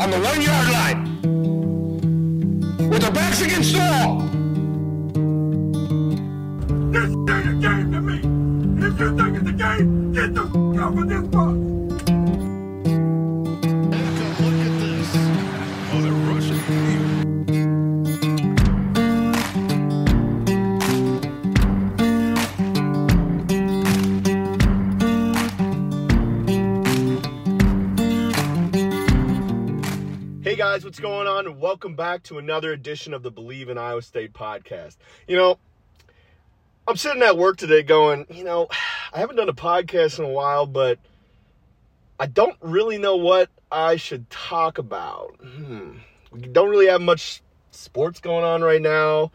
on the one yard line with their backs against the wall. This ain't a game to me. If you think it's a game, get the f- off of this box. What's going on? Welcome back to another edition of the Believe in Iowa State podcast. You know, I'm sitting at work today going, you know, I haven't done a podcast in a while, but I don't really know what I should talk about. Hmm. We don't really have much sports going on right now.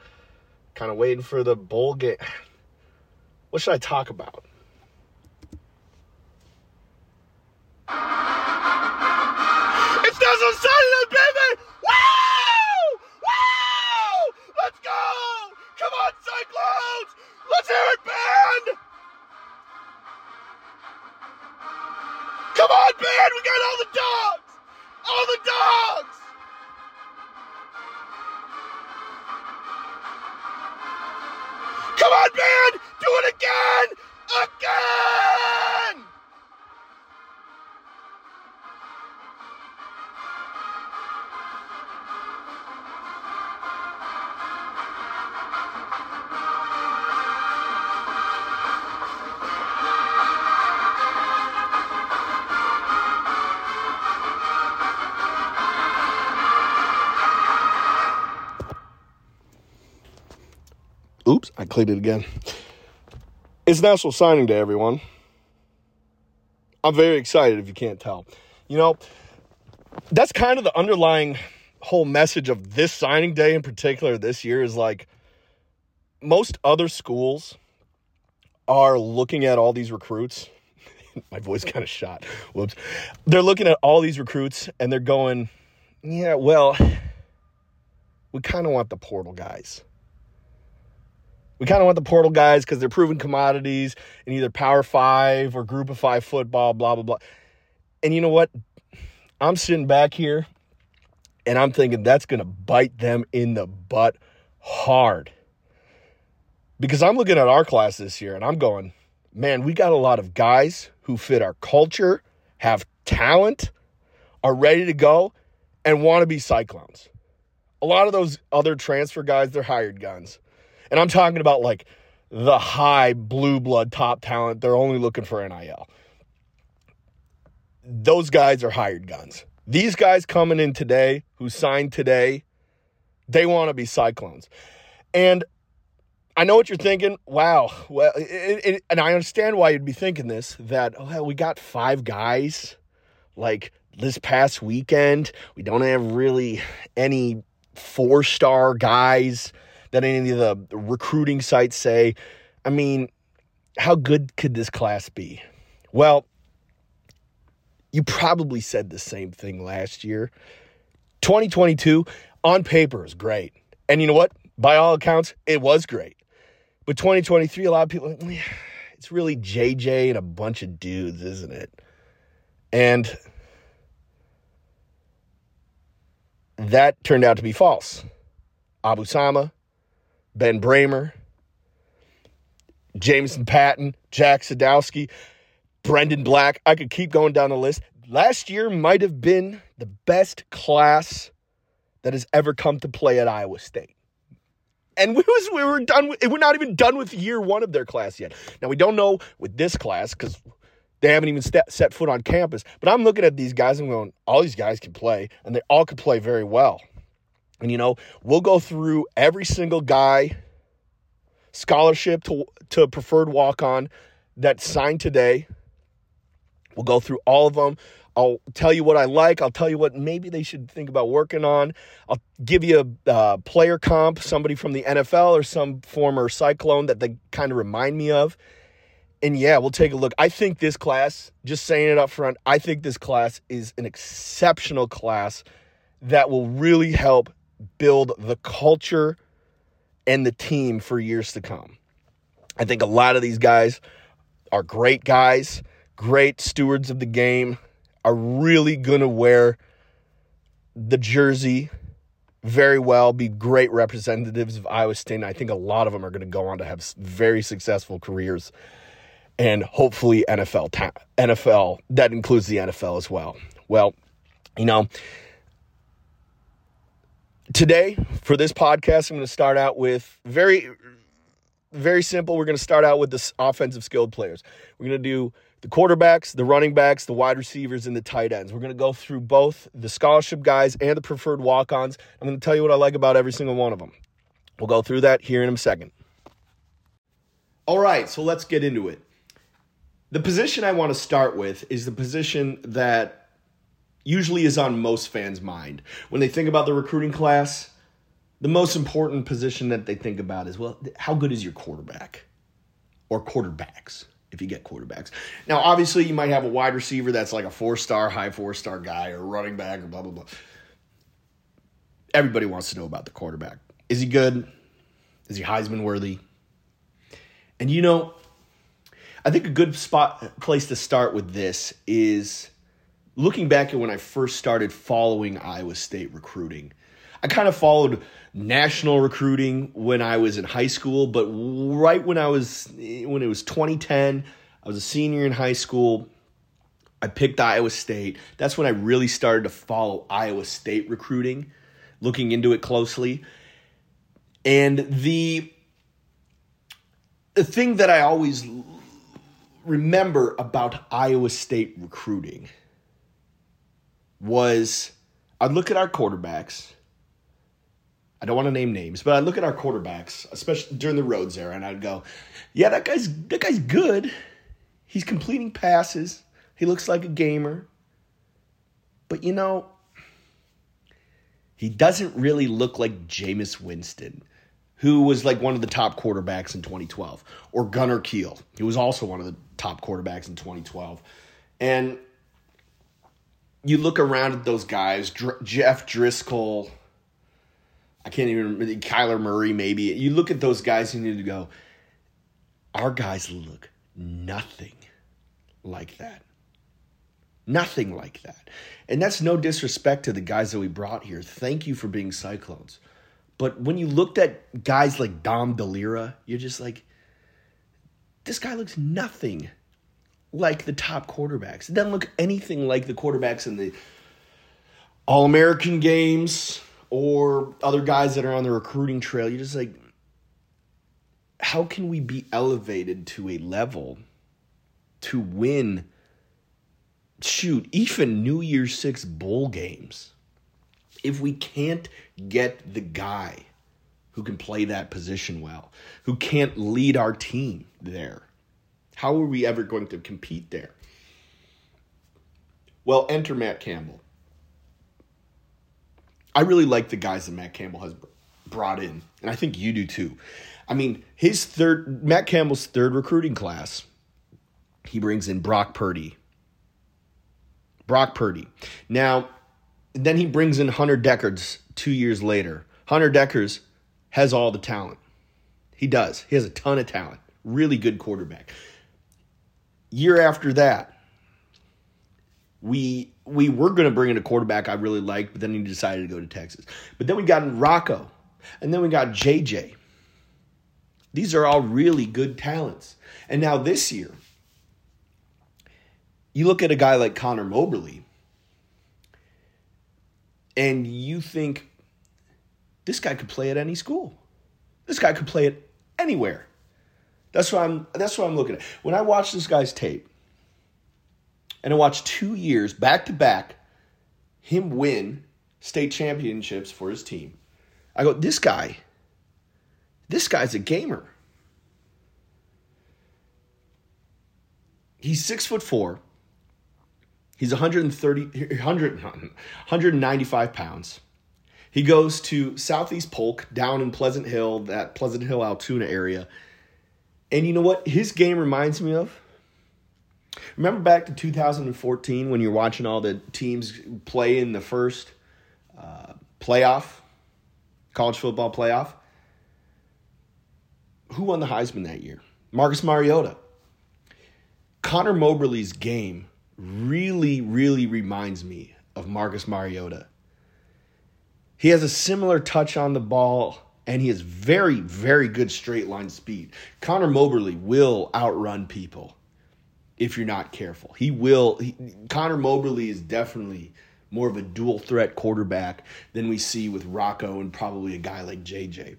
Kind of waiting for the bowl game. What should I talk about? It's National Saturday, baby! Come on, man! We got all the dogs! All the dogs! Come on, band! Do it again! Again! Oops, I cleaned it again. It's National Signing Day, everyone. I'm very excited if you can't tell. You know, that's kind of the underlying whole message of this signing day in particular this year is like most other schools are looking at all these recruits. My voice kind of shot. Whoops. They're looking at all these recruits and they're going, yeah, well, we kind of want the portal guys. We kind of want the portal guys because they're proven commodities in either Power Five or Group of Five football, blah, blah, blah. And you know what? I'm sitting back here and I'm thinking that's going to bite them in the butt hard. Because I'm looking at our class this year and I'm going, man, we got a lot of guys who fit our culture, have talent, are ready to go, and want to be Cyclones. A lot of those other transfer guys, they're hired guns. And I'm talking about like the high blue blood top talent. They're only looking for NIL. Those guys are hired guns. These guys coming in today, who signed today, they want to be Cyclones. And I know what you're thinking. Wow. Well, it, it, and I understand why you'd be thinking this that, oh, hell, we got five guys like this past weekend. We don't have really any four star guys that any of the recruiting sites say. I mean, how good could this class be? Well, you probably said the same thing last year. 2022 on paper is great. And you know what? By all accounts, it was great. But 2023, a lot of people, "Yeah, it's really JJ and a bunch of dudes, isn't it? And that turned out to be false. Abu Sama, Ben Brahmer, Jameson Patton, Jack Sadowski, Brendan Black. I could keep going down the list. Last year might have been the best class that has ever come to play at Iowa State. And we was we were done with we're not even done with year one of their class yet. Now we don't know with this class because they haven't even set foot on campus. But I'm looking at these guys and going, all these guys can play, and they all can play very well. And you know, we'll go through every single guy, scholarship to to preferred walk on that signed today. We'll go through all of them. I'll tell you what I like. I'll tell you what maybe they should think about working on. I'll give you a uh, player comp, somebody from the NFL or some former Cyclone that they kind of remind me of. And yeah, we'll take a look. I think this class, just saying it up front, I think this class is an exceptional class that will really help build the culture and the team for years to come. I think a lot of these guys are great guys, great stewards of the game, are really going to wear the jersey very well, be great representatives of Iowa State. And I think a lot of them are going to go on to have very successful careers and hopefully NFL ta- NFL that includes the NFL as well. Well, you know, today for this podcast I'm going to start out with very very simple. We're going to start out with the offensive skilled players. We're going to do the quarterbacks, the running backs, the wide receivers, and the tight ends. We're going to go through both the scholarship guys and the preferred walk ons. I'm going to tell you what I like about every single one of them. We'll go through that here in a second. All right, so let's get into it. The position I want to start with is the position that usually is on most fans' mind. When they think about the recruiting class, the most important position that they think about is well, how good is your quarterback or quarterbacks? If you get quarterbacks. Now, obviously, you might have a wide receiver that's like a four star, high four star guy, or running back, or blah, blah, blah. Everybody wants to know about the quarterback. Is he good? Is he Heisman worthy? And you know, I think a good spot place to start with this is looking back at when I first started following Iowa State recruiting. I kind of followed national recruiting when I was in high school, but right when I was when it was 2010, I was a senior in high school. I picked Iowa State. That's when I really started to follow Iowa State recruiting, looking into it closely. And the the thing that I always remember about Iowa State recruiting was I'd look at our quarterbacks I don't want to name names, but I look at our quarterbacks, especially during the Rhoads era, and I'd go, "Yeah, that guy's that guy's good. He's completing passes. He looks like a gamer, but you know, he doesn't really look like Jameis Winston." Who was like one of the top quarterbacks in 2012, or Gunner Kiel, who was also one of the top quarterbacks in 2012. And you look around at those guys, Dr- Jeff Driskel, I can't even remember Kyler Murray. Maybe you look at those guys, you need to go. Our guys look nothing like that. Nothing like that. And that's no disrespect to the guys that we brought here. Thank you for being Cyclones. But when you looked at guys like Dom DeLira, you're just like, this guy looks nothing like the top quarterbacks. It doesn't look anything like the quarterbacks in the All American games, or other guys that are on the recruiting trail, you're just like, how can we be elevated to a level to win, shoot, even New Year's Six bowl games if we can't get the guy who can play that position well, who can't lead our team there? How are we ever going to compete there? Well, enter Matt Campbell. I really like the guys that Matt Campbell has brought in, and I think you do too. I mean, his third, Matt Campbell's third recruiting class, he brings in Brock Purdy. Brock Purdy. Now, then he brings in Hunter Dekkers two years later. Hunter Dekkers has all the talent. He does. He has a ton of talent. Really good quarterback. Year after that, we we were going to bring in a quarterback I really liked, but then he decided to go to Texas. But then we got Rocco, and then we got JJ. These are all really good talents. And now this year, you look at a guy like Connor Moberly, and you think this guy could play at any school. This guy could play it anywhere. That's what I'm that's what I'm looking at. When I watch this guy's tape, and I watched two years back to back him win state championships for his team. I go, this guy, this guy's a gamer. He's six foot four. He's 130, 100, 195 pounds. He goes to Southeast Polk down in Pleasant Hill, that Pleasant Hill Altoona area. And you know what his game reminds me of? Remember back to 2014 when you're watching all the teams play in the first uh, playoff, college football playoff? Who won the Heisman that year? Marcus Mariota. Connor Moberly's game really, really reminds me of Marcus Mariota. He has a similar touch on the ball, and he has very, very good straight line speed. Connor Moberly will outrun people if you're not careful. He will. He, Connor Moberly is definitely more of a dual threat quarterback than we see with Rocco and probably a guy like JJ.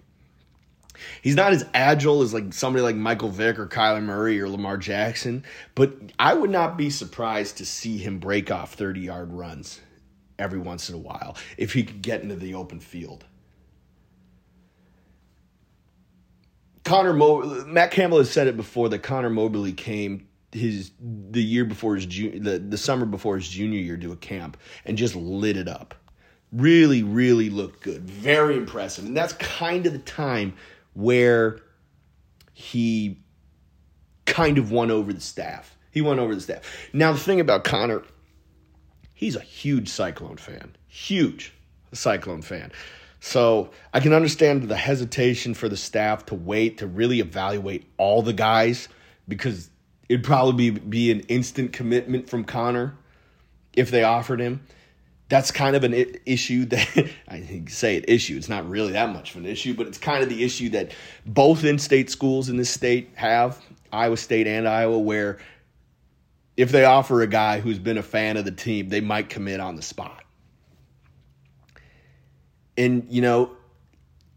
He's not as agile as like somebody like Michael Vick or Kyler Murray or Lamar Jackson, but I would not be surprised to see him break off 30 yard runs every once in a while if he could get into the open field. Connor Mo- Matt Campbell has said it before that Connor Moberly came his the year before his ju- the the summer before his junior year to a camp and just lit it up. Really, really looked good. Very impressive. And that's kind of the time where he kind of won over the staff. He won over the staff. Now the thing about Connor, he's a huge Cyclone fan. Huge Cyclone fan. So I can understand the hesitation for the staff to wait to really evaluate all the guys because it'd probably be, an instant commitment from Connor if they offered him. That's kind of an issue that I say it issue. It's not really that much of an issue, but it's kind of the issue that both in-state schools in this state have, Iowa State and Iowa, where if they offer a guy who's been a fan of the team, they might commit on the spot. And you know,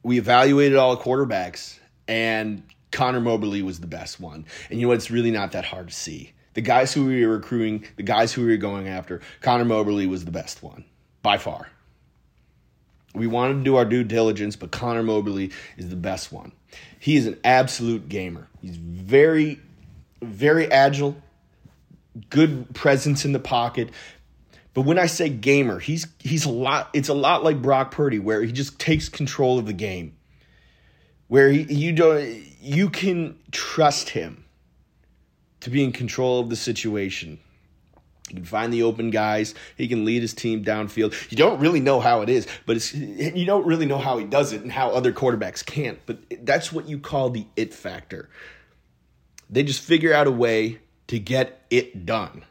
we evaluated all the quarterbacks, and Connor Moberly was the best one. And you know? It's really not that hard to see. The guys who we were recruiting, the guys who we were going after, Connor Moberly was the best one by far. We wanted to do our due diligence, but Connor Moberly is the best one. He is an absolute gamer. He's very, very agile, good presence in the pocket. But when I say gamer, he's he's a lot. It's a lot like Brock Purdy, where he just takes control of the game where he, you don't you can trust him to be in control of the situation. He can find the open guys. He can lead his team downfield. You don't really know how it is, but it's, you don't really know how he does it and how other quarterbacks can't. But that's what you call the it factor. They just figure out a way to get it done.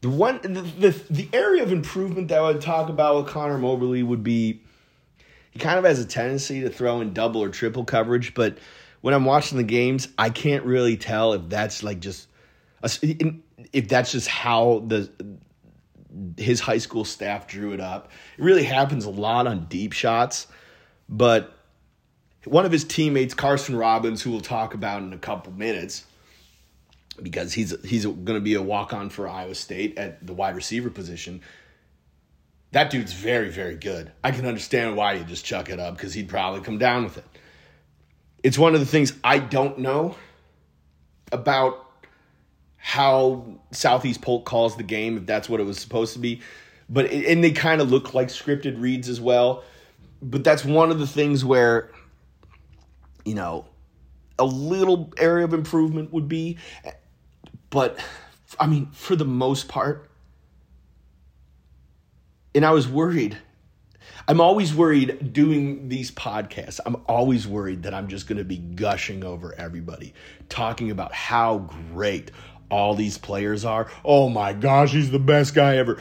The one, the, the, the area of improvement that I would talk about with Connor Moberly would be he kind of has a tendency to throw in double or triple coverage, but when I'm watching the games, I can't really tell if that's like just if that's just how the his high school staff drew it up. It really happens a lot on deep shots, but one of his teammates, Carson Robbins, who we'll talk about in a couple minutes, because he's he's going to be a walk on for Iowa State at the wide receiver position that dude's very, very good. I can understand why you just chuck it up because he'd probably come down with it. It's one of the things I don't know about how Southeast Polk calls the game, if that's what it was supposed to be. But and they kind of look like scripted reads as well. But that's one of the things where, you know, a little area of improvement would be. But I mean, for the most part, and I was worried. I'm always worried doing these podcasts. I'm always worried that I'm just going to be gushing over everybody, talking about how great all these players are. Oh my gosh, he's the best guy ever.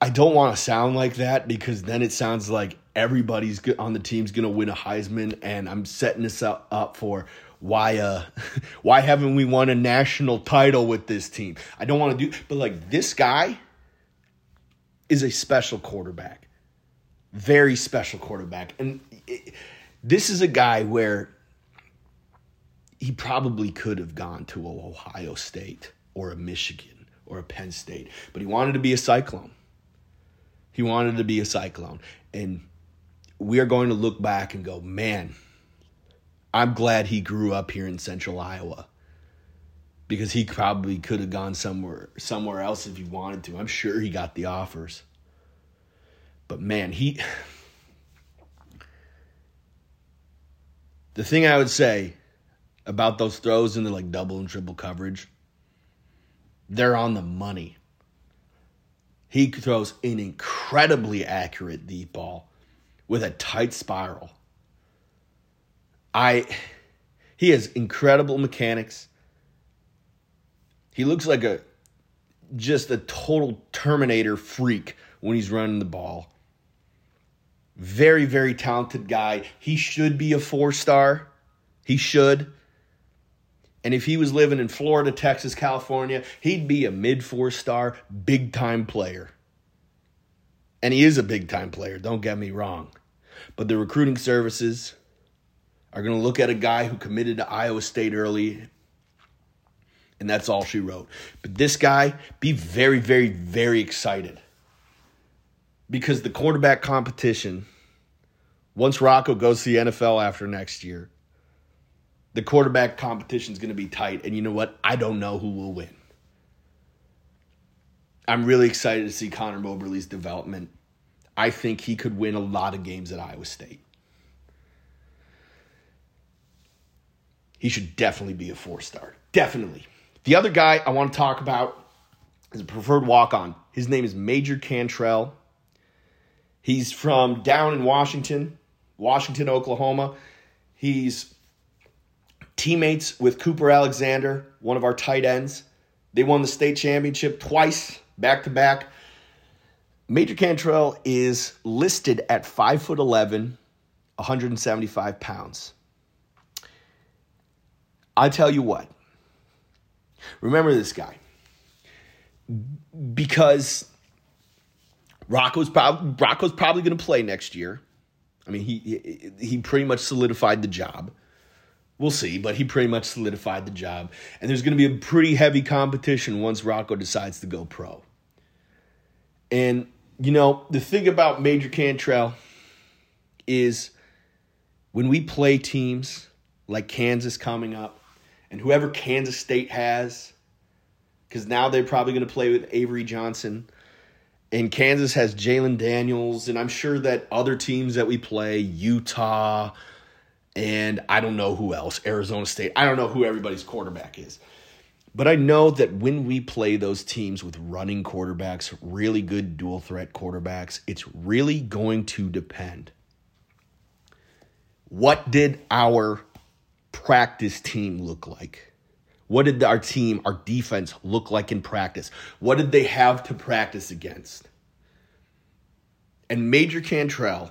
I don't want to sound like that because then it sounds like everybody's on the team's going to win a Heisman, and I'm setting this up, up for why uh why haven't we won a national title with this team? I don't want to do but like this guy is a special quarterback. Very special quarterback. And it, this is a guy where he probably could have gone to Ohio State or a Michigan or a Penn State, but he wanted to be a Cyclone. He wanted to be a Cyclone. And we are going to look back and go, man, I'm glad he grew up here in central Iowa because he probably could have gone somewhere somewhere else if he wanted to. I'm sure he got the offers. But man, he The thing I would say about those throws in the like double and triple coverage, they're on the money. He throws an incredibly accurate deep ball with a tight spiral. I he has incredible mechanics. He looks like a just a total Terminator freak when he's running the ball. Very, very talented guy. He should be a four star. He should. And if he was living in Florida, Texas, California, he'd be a mid four star, big time player. And he is a big time player, don't get me wrong. But the recruiting services are going to look at a guy who committed to Iowa State early, and that's all she wrote. But this guy, be very, very, very excited because the quarterback competition, once Rocco goes to the NFL after next year, the quarterback competition is going to be tight. And you know what? I don't know who will win. I'm really excited to see Connor Moberly's development. I think he could win a lot of games at Iowa State. He should definitely be a four star. Definitely. The other guy I want to talk about is a preferred walk on. His name is Major Cantrell. He's from down in Washington, Washington, Oklahoma. He's teammates with Cooper Alexander, one of our tight ends. They won the state championship twice, back to back. Major Cantrell is listed at 5 foot 11, 175 pounds. I tell you what. Remember this guy. Because Rocco's, prob- Rocco's probably going to play next year. I mean, he, he he pretty much solidified the job. We'll see, but he pretty much solidified the job. And there's going to be a pretty heavy competition once Rocco decides to go pro. And, you know, the thing about Major Cantrell is when we play teams like Kansas coming up, and whoever Kansas State has, because now they're probably going to play with Avery Johnson. And Kansas has Jalon Daniels, and I'm sure that other teams that we play, Utah, and I don't know who else, Arizona State, I don't know who everybody's quarterback is. But I know that when we play those teams with running quarterbacks, really good dual threat quarterbacks, it's really going to depend. What did our practice team look like? What did our team, our defense look like in practice? What did they have to practice against? And Major Cantrell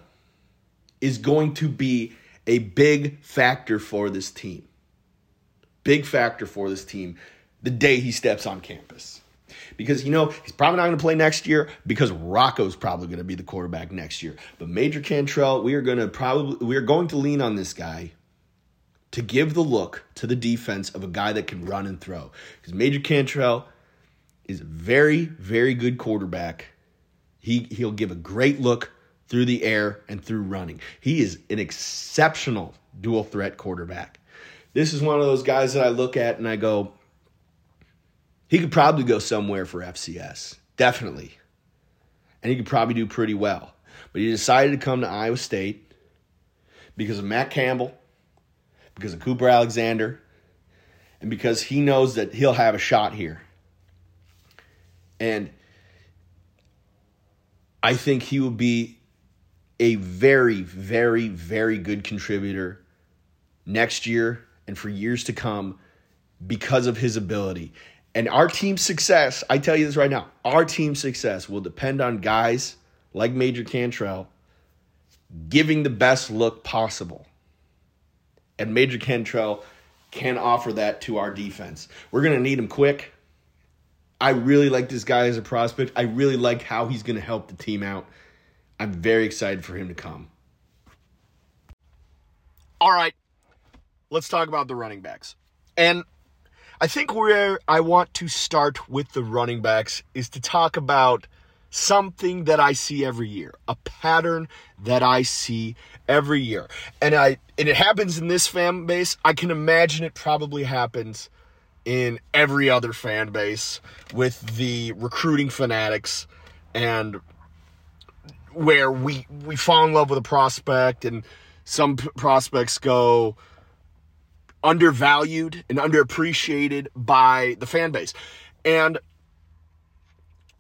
is going to be a big factor for this team. Big factor for this team the day he steps on campus. Because, you know, he's probably not going to play next year because Rocco's probably going to be the quarterback next year. But Major Cantrell, we are going to probably, we are going to lean on this guy to give the look to the defense of a guy that can run and throw. Because Major Cantrell is a very, very good quarterback. He he'll give a great look through the air and through running. He is an exceptional dual threat quarterback. This is one of those guys that I look at and I go, he could probably go somewhere for FCS. Definitely. And he could probably do pretty well. But he decided to come to Iowa State because of Matt Campbell because of Cooper Alexander, and because he knows that he'll have a shot here. And I think he will be a very, very, very good contributor next year and for years to come because of his ability. And our team's success, I tell you this right now, our team's success will depend on guys like Major Cantrell giving the best look possible and Major Cantrell can offer that to our defense. We're going to need him quick. I really like this guy as a prospect. I really like how he's going to help the team out. I'm very excited for him to come. All right, let's talk about the running backs. And I think where I want to start with the running backs is to talk about something that I see every year, a pattern that I see every year. And I and it happens in this fan base. I can imagine it probably happens in every other fan base with the recruiting fanatics and where we we fall in love with a prospect and some p- prospects go undervalued and underappreciated by the fan base. And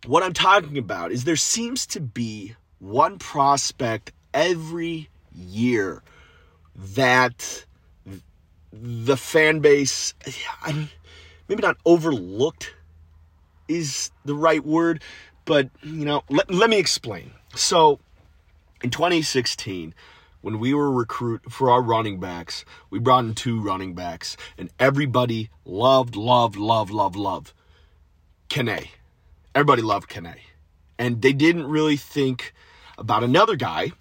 what I'm talking about is there seems to be one prospect every year that the fan base, I maybe not overlooked is the right word, but you know, let, let me explain. So, In 2016, when we were recruit for our running backs, we brought in two running backs, and everybody loved, loved, loved, loved, loved Kene. Everybody loved Kene. And they didn't really think about another guy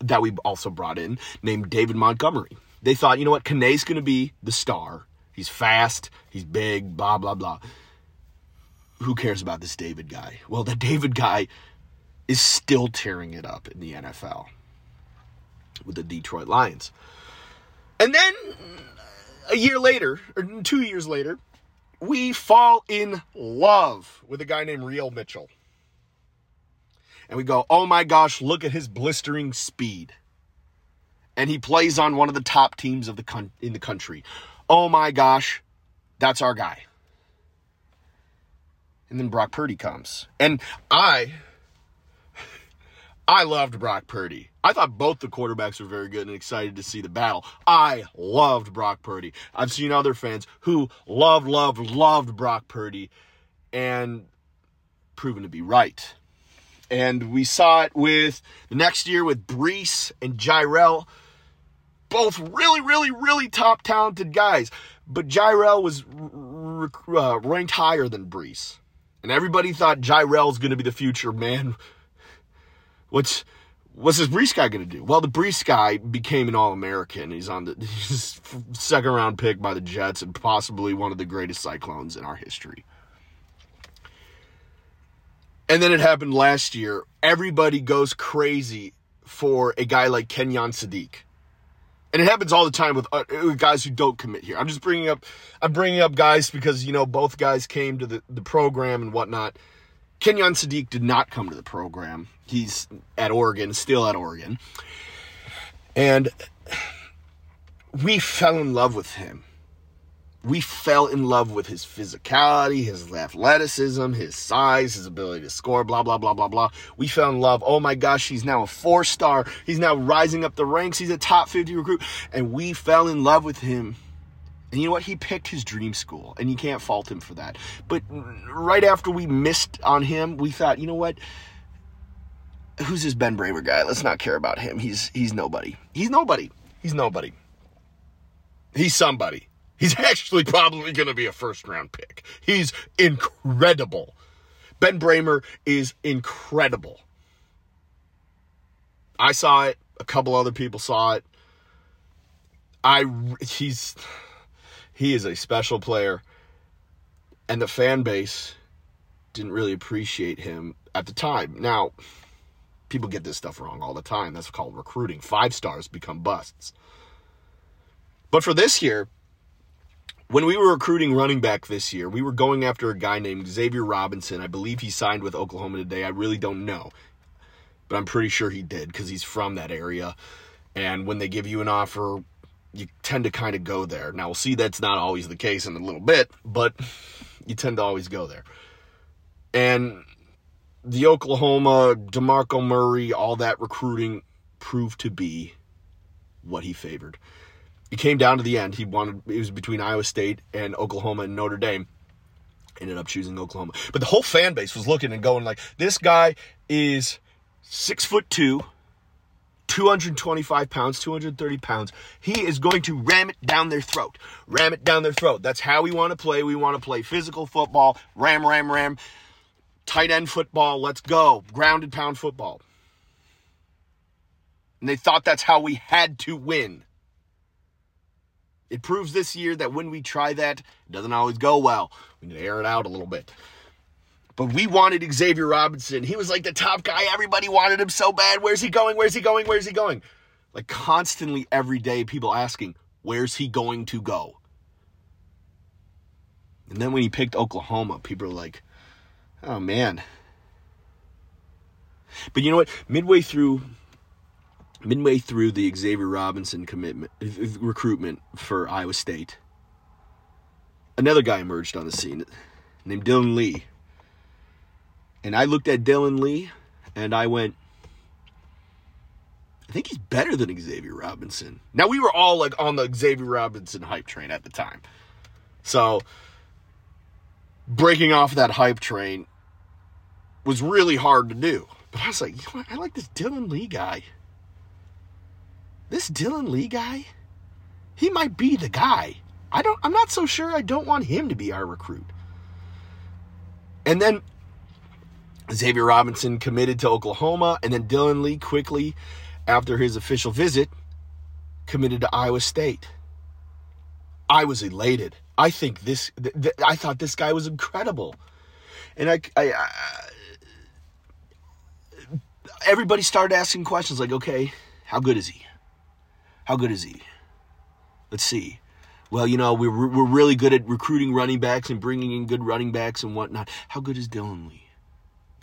that we also brought in named David Montgomery. They thought, you know what, Kane's going to be the star. He's fast, he's big, blah, blah, blah. Who cares about this David guy? Well, the David guy is still tearing it up in the NFL with the Detroit Lions. And then a year later, or two years later, we fall in love with a guy named Re-al Mitchell. And we go, oh my gosh, look at his blistering speed. And he plays on one of the top teams of the con- in the country. Oh my gosh, that's our guy. And then Brock Purdy comes. And I I loved Brock Purdy. I thought both the quarterbacks were very good and excited to see the battle. I loved Brock Purdy. I've seen other fans who loved, loved, loved Brock Purdy and proven to be right. And we saw it with the next year with Breece and Jirehl. Both really, really, really top talented guys. But Jirehl was uh, ranked higher than Breece. And everybody thought Jirehl was going to be the future man. What's what's this Breece guy going to do? Well, the Breece guy became an All American. He's on the he's second round pick by the Jets and possibly one of the greatest Cyclones in our history. And then it happened last year. Everybody goes crazy for a guy like Kenyon Sadiq. And it happens all the time with, uh, with guys who don't commit here. I'm just bringing up, I'm bringing up guys because you know both guys came to the, the program and whatnot. Kenyon Sadiq did not come to the program. He's at Oregon, still at Oregon, and we fell in love with him we fell in love with his physicality, his athleticism, his size, his ability to score, blah, blah, blah, blah, blah. We fell in love. Oh my gosh, he's now a four star. He's now rising up the ranks. He's a top 50 recruit. And we fell in love with him. And you know what? He picked his dream school, and you can't fault him for that. But right after we missed on him, we thought, you know what? Who's this Ben Brahmer guy? Let's not care about him. He's he's nobody. He's nobody. He's nobody. He's somebody. He's actually probably going to be a first round pick. He's incredible. Ben Brahmer is incredible. I saw it. A couple other people saw it. I he's he is a special player and the fan base didn't really appreciate him at the time. Now, people get this stuff wrong all the time. That's called recruiting. Five stars become busts. But for this year, when we were recruiting running back this year, we were going after a guy named Xavier Robinson. I believe he signed with Oklahoma today. I really don't know, but I'm pretty sure he did because he's from that area. And when they give you an offer, you tend to kind of go there. Now, we'll see that's not always the case in a little bit, but you tend to always go there. And the Oklahoma, DeMarco Murray, all that recruiting proved to be what he favored it came down to the end. He wanted it was between Iowa State and Oklahoma and Notre Dame. Ended up choosing Oklahoma. But the whole fan base was looking and going like, this guy is six foot two, 225 pounds, 230 pounds. He is going to ram it down their throat. Ram it down their throat. That's how we want to play. We want to play physical football, ram, ram, ram, tight end football. Let's go. Grounded pound football. And they thought that's how we had to win. It proves this year that when we try that, it doesn't always go well. We need to air it out a little bit. But we wanted Xavier Robinson. He was like the top guy. Everybody wanted him so bad. Where's he going? Where's he going? Where's he going? Like constantly every day, people asking, where's he going to go? And then when he picked Oklahoma, people are like, oh man. But you know what? Midway through midway through the Xavier Robinson commitment recruitment for Iowa State, another guy emerged on the scene named Dylan Lee. And I looked at Dylan Lee and I went, I think he's better than Xavier Robinson. Now we were all like on the Xavier Robinson hype train at the time. So breaking off that hype train was really hard to do But I was like, you know what? I like this Dylan Lee guy. This Dylan Lee guy, he might be the guy. I don't I'm not so sure I don't want him to be our recruit. And then Xavier Robinson committed to Oklahoma, and then Dylan Lee quickly, after his official visit, committed to Iowa State. I was elated. I think this. Th- th- I thought this guy was incredible, and I, I, I, everybody started asking questions like, "Okay, how good is he? How good is he? Let's see." Well, you know, we're we're really good at recruiting running backs and bringing in good running backs and whatnot. How good is Dylan Lee?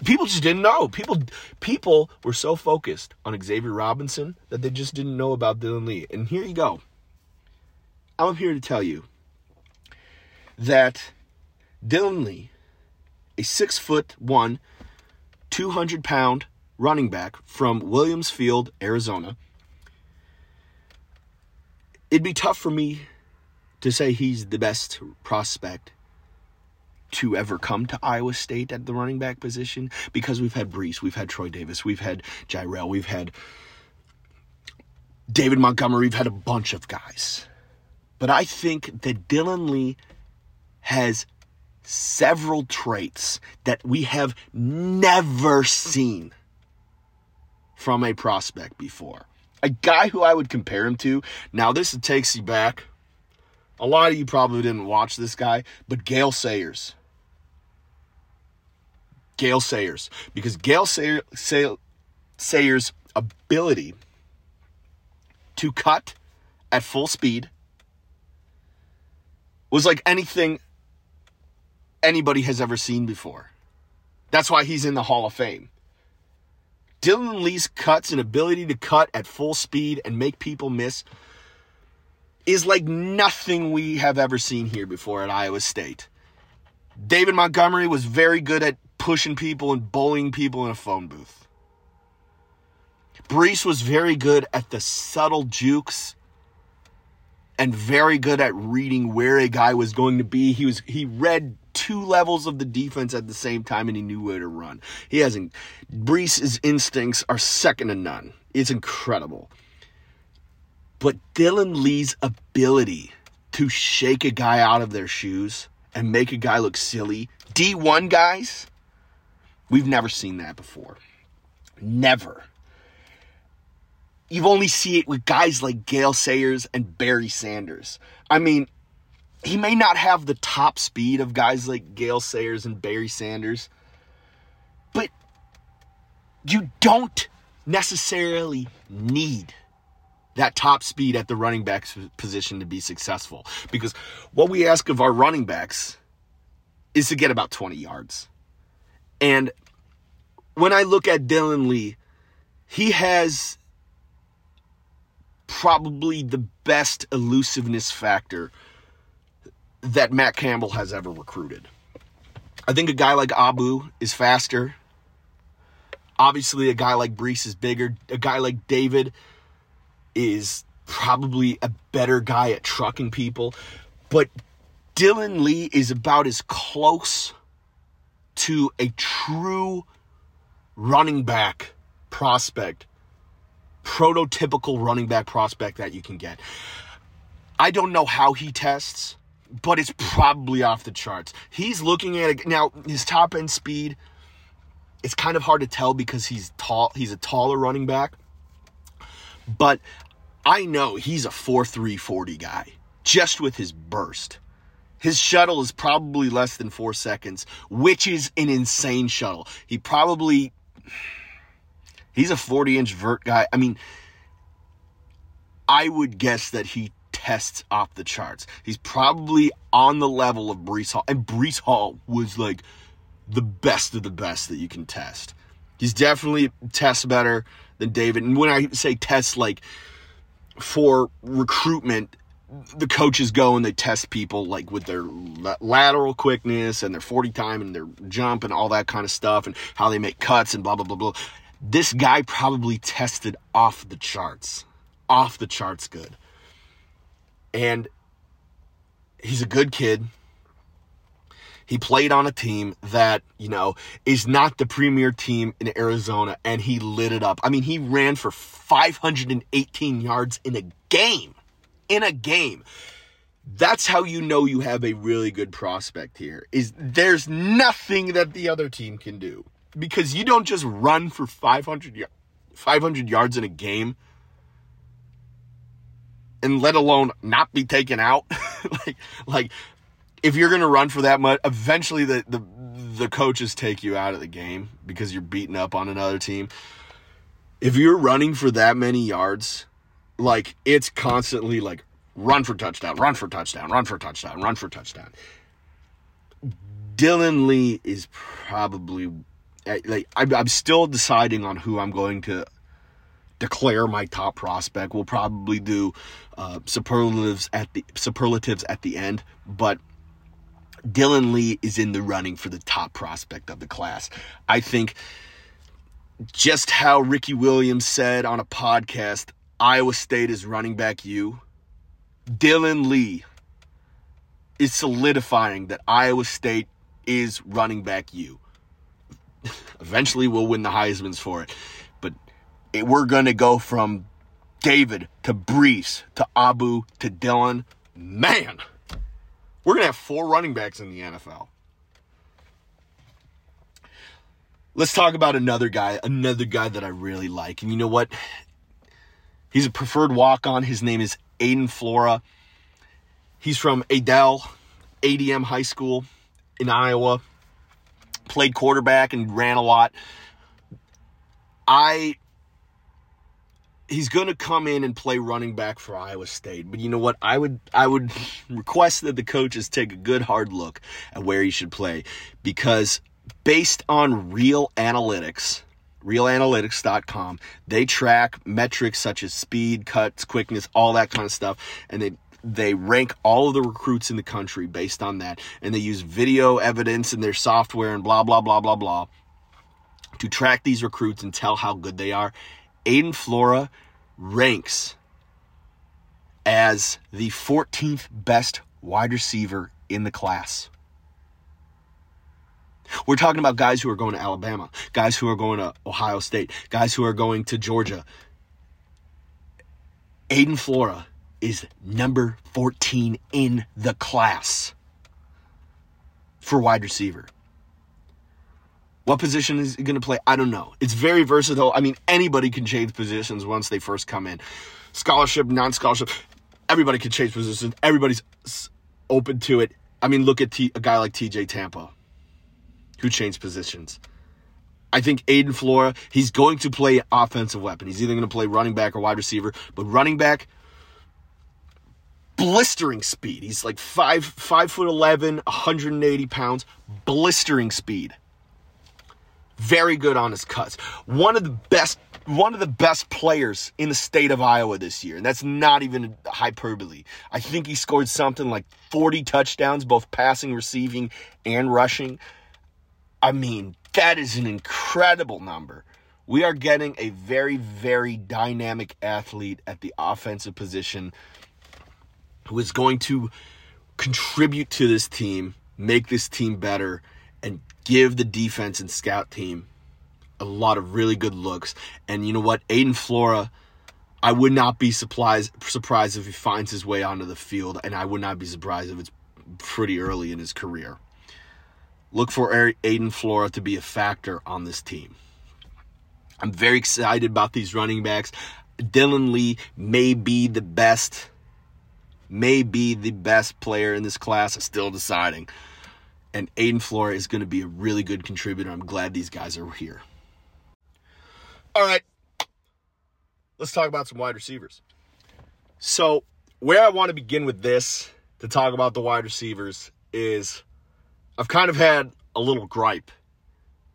People just didn't know. People people were so focused on Xavier Robinson that they just didn't know about Dylan Lee. And here you go. I'm here to tell you that Dylan Lee, a six foot one, 200 pound running back from Williams Field, Arizona, it'd be tough for me to say he's the best prospect to ever come to Iowa State at the running back position because we've had Breece, we've had Troy Davis, we've had Jirehl, we've had David Montgomery, we've had a bunch of guys. But I think that Dylan Lee has several traits that we have never seen from a prospect before. A guy who I would compare him to, now this takes you back. A lot of you probably didn't watch this guy, but Gale Sayers. Gale Sayers. Because Sayer, Say, Sayers' ability to cut at full speed was like anything anybody has ever seen before. That's why he's in the Hall of Fame. Dylan Lee's cuts and ability to cut at full speed and make people miss is like nothing we have ever seen here before at Iowa State. David Montgomery was very good at pushing people and bullying people in a phone booth. Breece was very good at the subtle jukes and very good at reading where a guy was going to be. He was he read two levels of the defense at the same time and he knew where to run. He hasn't Breece's instincts are second to none. It's incredible. But Dylan Lee's ability to shake a guy out of their shoes and make a guy look silly, D1 guys, we've never seen that before. Never. You've only seen it with guys like Gale Sayers and Barry Sanders. I mean, he may not have the top speed of guys like Gale Sayers and Barry Sanders, but you don't necessarily need that top speed at the running back position to be successful. Because what we ask of our running backs is to get about 20 yards. And when I look at Dylan Lee, he has probably the best elusiveness factor that Matt Campbell has ever recruited. I think a guy like Abu is faster. Obviously, a guy like Breece is bigger. A guy like David is probably a better guy at trucking people. But Dylan Lee is about as close to a true running back prospect, prototypical running back prospect that you can get. I don't know how he tests, but it's probably off the charts. He's looking at it now, his top end speed. It's kind of hard to tell because he's tall. He's a taller running back. But I know he's a 4 3 40 guy just with his burst. His shuttle is probably less than four seconds, which is an insane shuttle. He probably, he's a 40 inch vert guy. I mean, I would guess that he tests off the charts. He's probably on the level of Breece Hall. And Breece Hall was like the best of the best that you can test. He's definitely tests better than David. And when I say tests, like, for recruitment, the coaches go and they test people like with their lateral quickness and their 40 time and their jump and all that kind of stuff and how they make cuts and blah blah blah blah. This guy probably tested off the charts. Off the charts good. And he's a good kid. He played on a team that, you know, is not the premier team in Arizona and he lit it up. I mean, he ran for 518 yards in a game. In a game. That's how you know you have a really good prospect here. Is there's nothing that the other team can do because you don't just run for 500 500 yards in a game and let alone not be taken out. like like if you're going to run for that much, eventually the, the the coaches take you out of the game because you're beating up on another team. If you're running for that many yards, like it's constantly like run for touchdown, run for touchdown, run for touchdown, run for touchdown. Dylan Lee is probably like I'm still deciding on who I'm going to declare my top prospect. We'll probably do uh, superlatives at the superlatives at the end, but Dylan Lee is in the running for the top prospect of the class. I think just how Ricky Williams said on a podcast, Iowa State is running back you. Dylan Lee is solidifying that Iowa State is running back you. Eventually, we'll win the Heisman's for it. We're going to go from David to Breece to Abu to Dylan. Man, we're going to have four running backs in the NFL. Let's talk about another guy, another guy that I really like. And you know what? He's a preferred walk on. His name is Aiden Flora. He's from Adel, ADM High School in Iowa. Played quarterback and ran a lot. I he's going to come in and play running back for Iowa State. But you know what? I would I would request that the coaches take a good hard look at where he should play because based on real analytics, realanalytics.com, they track metrics such as speed, cuts, quickness, all that kind of stuff and they they rank all of the recruits in the country based on that and they use video evidence in their software and blah blah blah blah blah to track these recruits and tell how good they are Aiden Flora ranks as the 14th best wide receiver in the class. We're talking about guys who are going to Alabama, guys who are going to Ohio State, guys who are going to Georgia. Aiden Flora is number 14 in the class for wide receiver. What position is he going to play? I don't know. It's very versatile. I mean, anybody can change positions once they first come in. Scholarship, non scholarship, everybody can change positions. Everybody's open to it. I mean, look at T- a guy like TJ Tampa who changed positions. I think Aiden Flora, he's going to play offensive weapon. He's either going to play running back or wide receiver, but running back, blistering speed. He's like five five foot eleven, 180 pounds, blistering speed very good on his cuts. One of the best one of the best players in the state of Iowa this year. And that's not even hyperbole. I think he scored something like 40 touchdowns, both passing, receiving, and rushing. I mean, that is an incredible number. We are getting a very, very dynamic athlete at the offensive position who is going to contribute to this team, make this team better, give the defense and scout team a lot of really good looks. And you know what? Aiden Flora, I would not be surprised surprised if he finds his way onto the field, and I would not be surprised if it's pretty early in his career. Look for Aiden Flora to be a factor on this team. I'm very excited about these running backs. Dylan Lee may be the best, may be the best player in this class. I'm still deciding and Aiden Flora is going to be a really good contributor. I'm glad these guys are here. All right, let's talk about some wide receivers. So, where I want to begin with this to talk about the wide receivers is I've kind of had a little gripe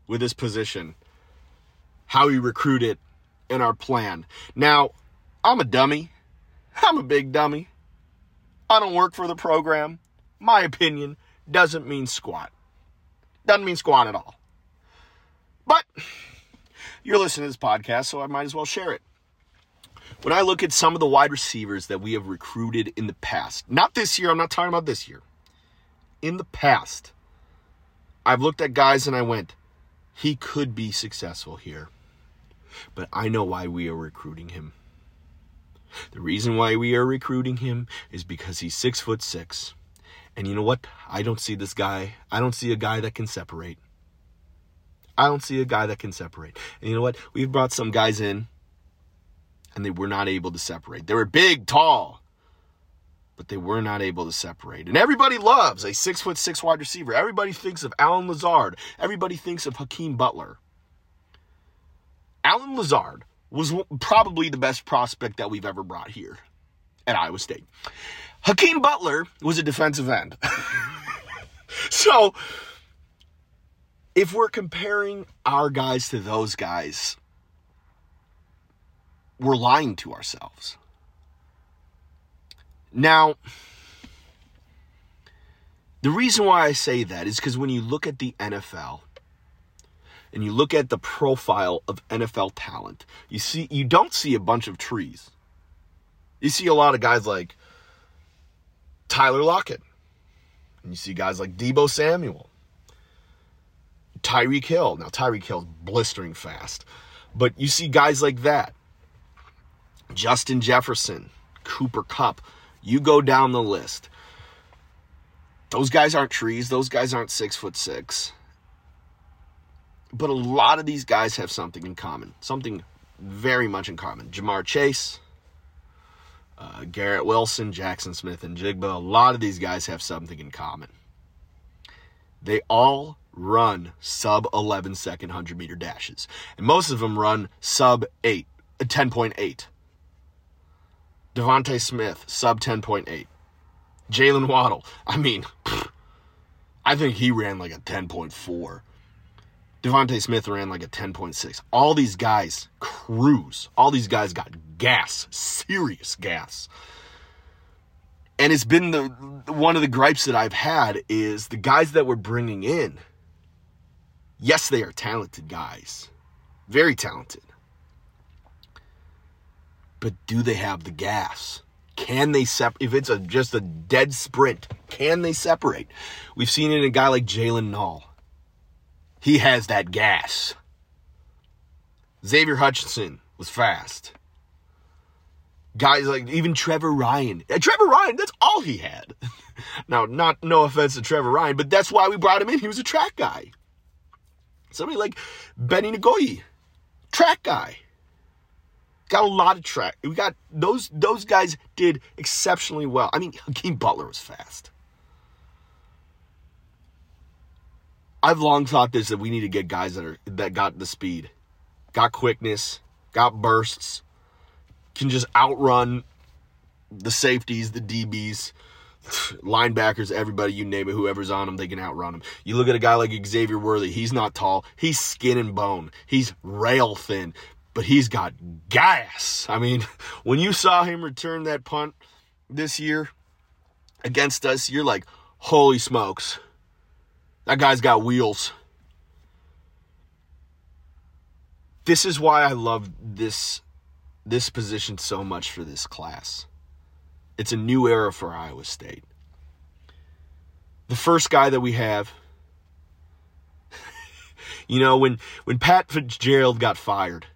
with this position, how we recruit it in our plan. Now, I'm a dummy. I'm a big dummy. I don't work for the program. My opinion doesn't mean squat. Doesn't mean squat at all. But you're listening to this podcast, so I might as well share it. When I look at some of the wide receivers that we have recruited in the past, not this year, I'm not talking about this year, in the past, I've looked at guys and I went, he could be successful here. But I know why we are recruiting him. The reason why we are recruiting him is because he's six foot six. And you know what? I don't see this guy. I don't see a guy that can separate. I don't see a guy that can separate. And you know what? We've brought some guys in and they were not able to separate. They were big, tall, but they were not able to separate. And everybody loves a six foot six wide receiver. Everybody thinks of Allen Lazard. Everybody thinks of Hakeem Butler. Allen Lazard was probably the best prospect that we've ever brought here at Iowa State. Hakeem Butler was a defensive end. so, if we're comparing our guys to those guys, we're lying to ourselves. Now, the reason why I say that is because when you look at the NFL, and you look at the profile of NFL talent, you see you don't see a bunch of trees. You see a lot of guys like Tyler Lockett. And you see guys like Deebo Samuel. Tyreek Hill. Now Tyreek Hill's blistering fast. But you see guys like that. Justin Jefferson, Cooper Kupp. You go down the list. Those guys aren't trees. Those guys aren't six foot six. But a lot of these guys have something in common. Something very much in common. Ja'Marr Chase, uh, Garrett Wilson, Jaxon Smith-Njigba. A lot of these guys have something in common. They all run sub 11 second 100 meter dashes. And most of them run sub 8, uh, 10.8. DeVonta Smith, sub 10.8. Jaylen Waddle, I mean, I think he ran like a 10.4. DeVonta Smith ran like a 10.6. All these guys cruise. All these guys got gas, serious gas. And it's been the one of the gripes that I've had is the guys that we're bringing in. Yes, they are talented guys. Very talented. But do they have the gas? Can they separate? If it's a just a dead sprint, can they separate? We've seen it in a guy like Jaylin Noel he has that gas. Xavier Hutchinson was fast. Guys like even Trever Ryen. Uh, Trever Ryen, that's all he had. now, not no offense to Trever Ryen, but that's why we brought him in. He was a track guy. Somebody like Benny Nagoyi, track guy. Got a lot of track. We got those those guys did exceptionally well. I mean, Hakeem Butler was fast. I've long thought this that we need to get guys that are that got the speed, got quickness, got bursts, can just outrun the safeties, the DBs, linebackers, everybody, you name it, whoever's on them, they can outrun them. You look at a guy like Xavier Worthy, he's not tall, he's skin and bone, he's rail thin, but he's got gas. I mean, when you saw him return that punt this year against us, you're like, holy smokes that guy's got wheels. This is why I love this this position so much for this class. It's a new era for Iowa State. The first guy that we have you know when when Pat Fitzgerald got fired,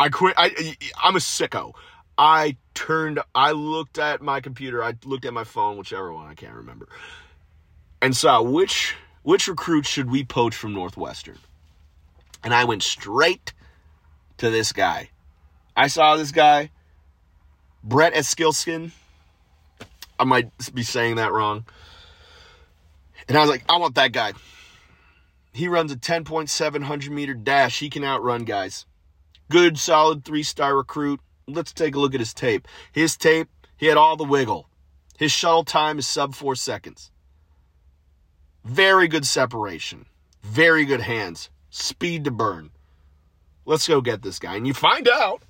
I quit I I'm a sicko. I turned I looked at my computer, I looked at my phone, whichever one I can't remember. And saw which which recruits should we poach from Northwestern? And I went straight to this guy. I saw this guy, Brett Eskilskin. I might be saying that wrong. And I was like, I want that guy. He runs a 10.700 meter dash. He can outrun guys. Good, solid three star recruit. Let's take a look at his tape. His tape, he had all the wiggle. His shuttle time is sub four seconds. Very good separation. Very good hands. Speed to burn. Let's go get this guy. And you find out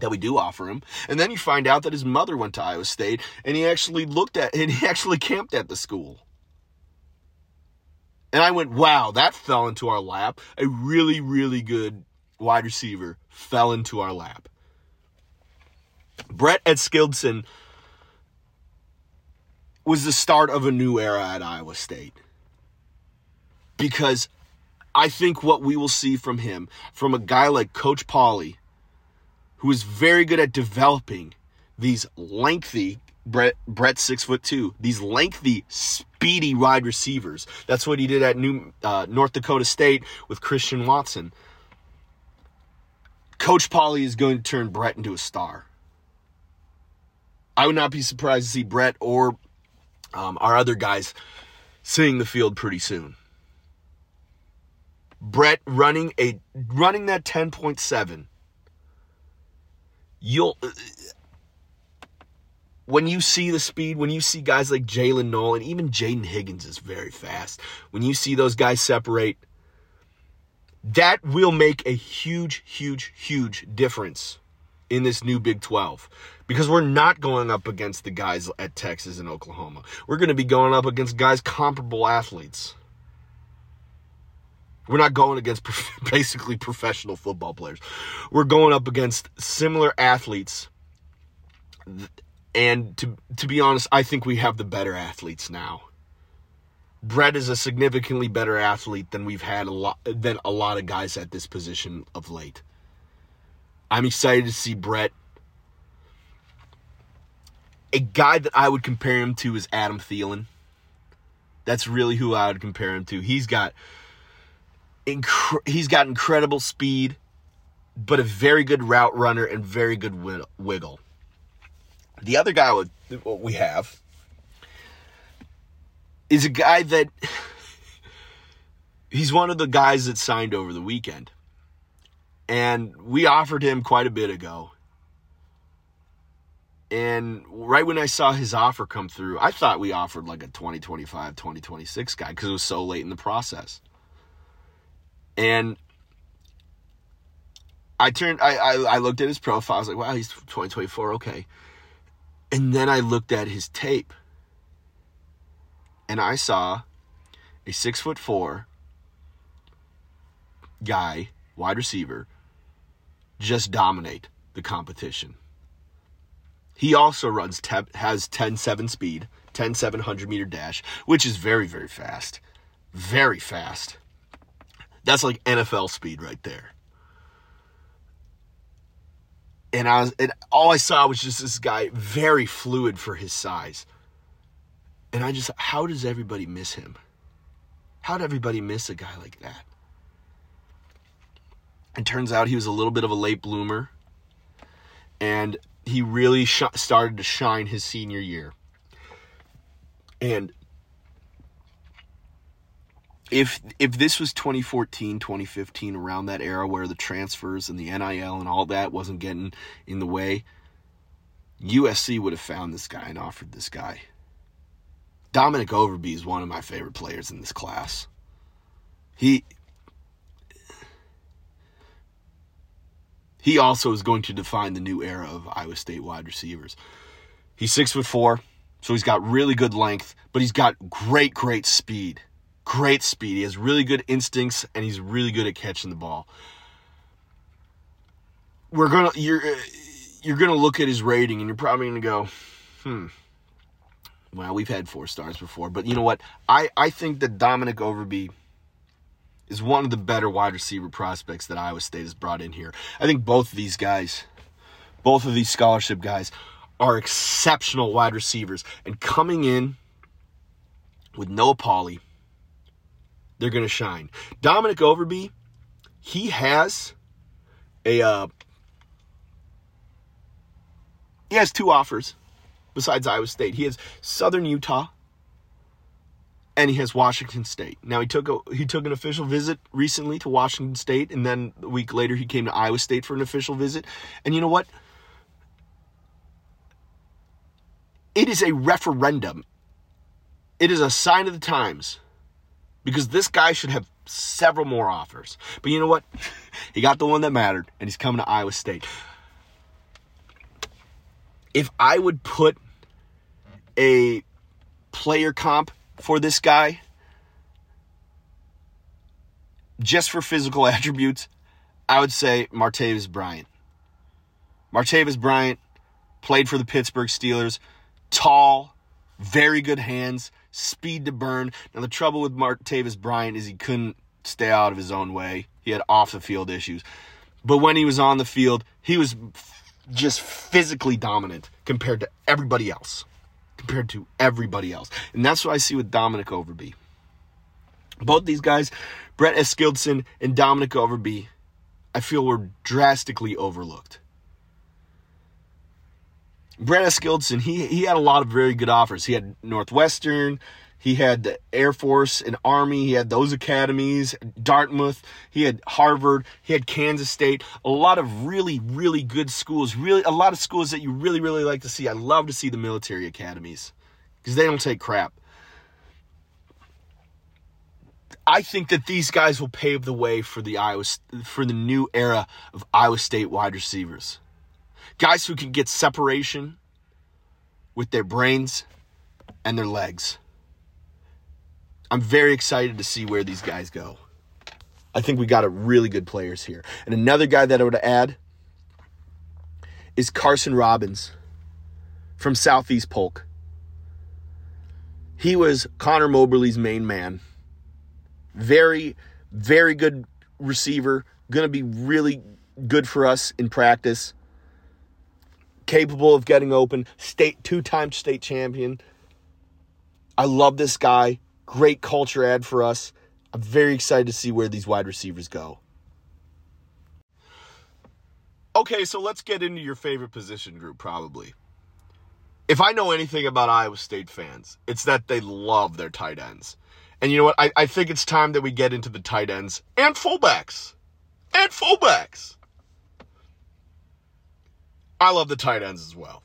that we do offer him. And then you find out that his mother went to Iowa State and he actually looked at and he actually camped at the school. And I went, wow, that fell into our lap. A really, really good wide receiver fell into our lap. Brett Eskildson was the start of a new era at Iowa State. because I think what we will see from him, from a guy like Coach Pauley, who is very good at developing these lengthy Brett Brett six foot two, these lengthy, speedy wide receivers. That's what he did at New uh, North Dakota State with Christian Watson. Coach Pauley is going to turn Brett into a star. I would not be surprised to see Brett or um, our other guys seeing the field pretty soon. Brett running a running that 10.7 you'll when you see the speed, when you see guys like Jalen Nolan, even Jayden Higgins is very fast. When you see those guys separate, that will make a huge, huge, huge difference in this new Big 12 because we're not going up against the guys at Texas and Oklahoma. We're going to be going up against guys comparable athletes. We're not going against basically professional football players. We're going up against similar athletes. And to to be honest, I think we have the better athletes now. Brett is a significantly better athlete than we've had a lot than a lot of guys at this position of late. I'm excited to see Brett. A guy that I would compare him to is Adam Thielen. That's really who I would compare him to. He's got inc- he's got incredible speed, but a very good route runner and very good wiggle. The other guy we have is a guy that he's one of the guys that signed over the weekend. And we offered him quite a bit ago. And right when I saw his offer come through, I thought we offered like a 2025, 2026 guy because it was so late in the process. And I turned, I, I, I looked at his profile. I was like, wow, he's 2024. Okay. And then I looked at his tape and I saw a six foot four guy, wide receiver, just dominate the competition. He also runs, te- has 10 7 speed, 10 700 meter dash, which is very, very fast. Very fast. That's like NFL speed right there. And I was, and all I saw was just this guy very fluid for his size. And I just, how does everybody miss him? How did everybody miss a guy like that? It turns out he was a little bit of a late bloomer. And he really sh- started to shine his senior year. And if if this was 2014 2015 around that era where the transfers and the NIL and all that wasn't getting in the way USC would have found this guy and offered this guy Dominic Overby is one of my favorite players in this class he he also is going to define the new era of Iowa State wide receivers he's 6 foot 4 so he's got really good length but he's got great great speed great speed. He has really good instincts and he's really good at catching the ball. We're gonna you're you're gonna look at his rating and you're probably gonna go, hmm. Well, we've had four stars before, but you know what? I I think that Dominic Overby is one of the better wide receiver prospects that Iowa State has brought in here. I think both of these guys, both of these scholarship guys, are exceptional wide receivers. And coming in with Noah Pauley, they're going to shine. Dominic Overby, he has a uh, he has two offers besides Iowa State. He has Southern Utah and he has Washington State. Now he took a he took an official visit recently to Washington State and then a week later he came to Iowa State for an official visit. And you know what? It is a referendum. It is a sign of the times because this guy should have several more offers. But you know what? He got the one that mattered, and he's coming to Iowa State. If I would put a player comp for this guy, just for physical attributes, I would say Martavis Bryant. Martavis Bryant played for the Pittsburgh Steelers, tall, very good hands, speed to burn. Now the trouble with Martavis Bryant is he couldn't stay out of his own way. He had off the field issues. But when he was on the field, he was just physically dominant compared to everybody else. Compared to everybody else. And that's what I see with Dominic Overby. Both these guys, Brett Eskildson and Dominic Overby, I feel were drastically overlooked. Brett Eskildson, he he had a lot of very good offers. He had Northwestern, he had the Air Force and Army. He had those academies, Dartmouth. He had Harvard. He had Kansas State. A lot of really, really good schools. Really, a lot of schools that you really, really like to see. I love to see the military academies because they don't take crap. I think that these guys will pave the way for the Iowa for the new era of Iowa State wide receivers. Guys who can get separation with their brains and their legs. I'm very excited to see where these guys go. I think we got a really good players here. And another guy that I would add is Carson Robbins from Southeast Polk. He was Connor Moberly's main man. Very, very good receiver. Going to be really good for us in practice. Capable of getting open. State two-time state champion. I love this guy. Great culture ad for us. I'm very excited to see where these wide receivers go. Okay, so let's get into your favorite position group, probably. If I know anything about Iowa State fans, it's that they love their tight ends. And you know what? I, I think it's time that we get into the tight ends and fullbacks. And fullbacks. I love the tight ends as well.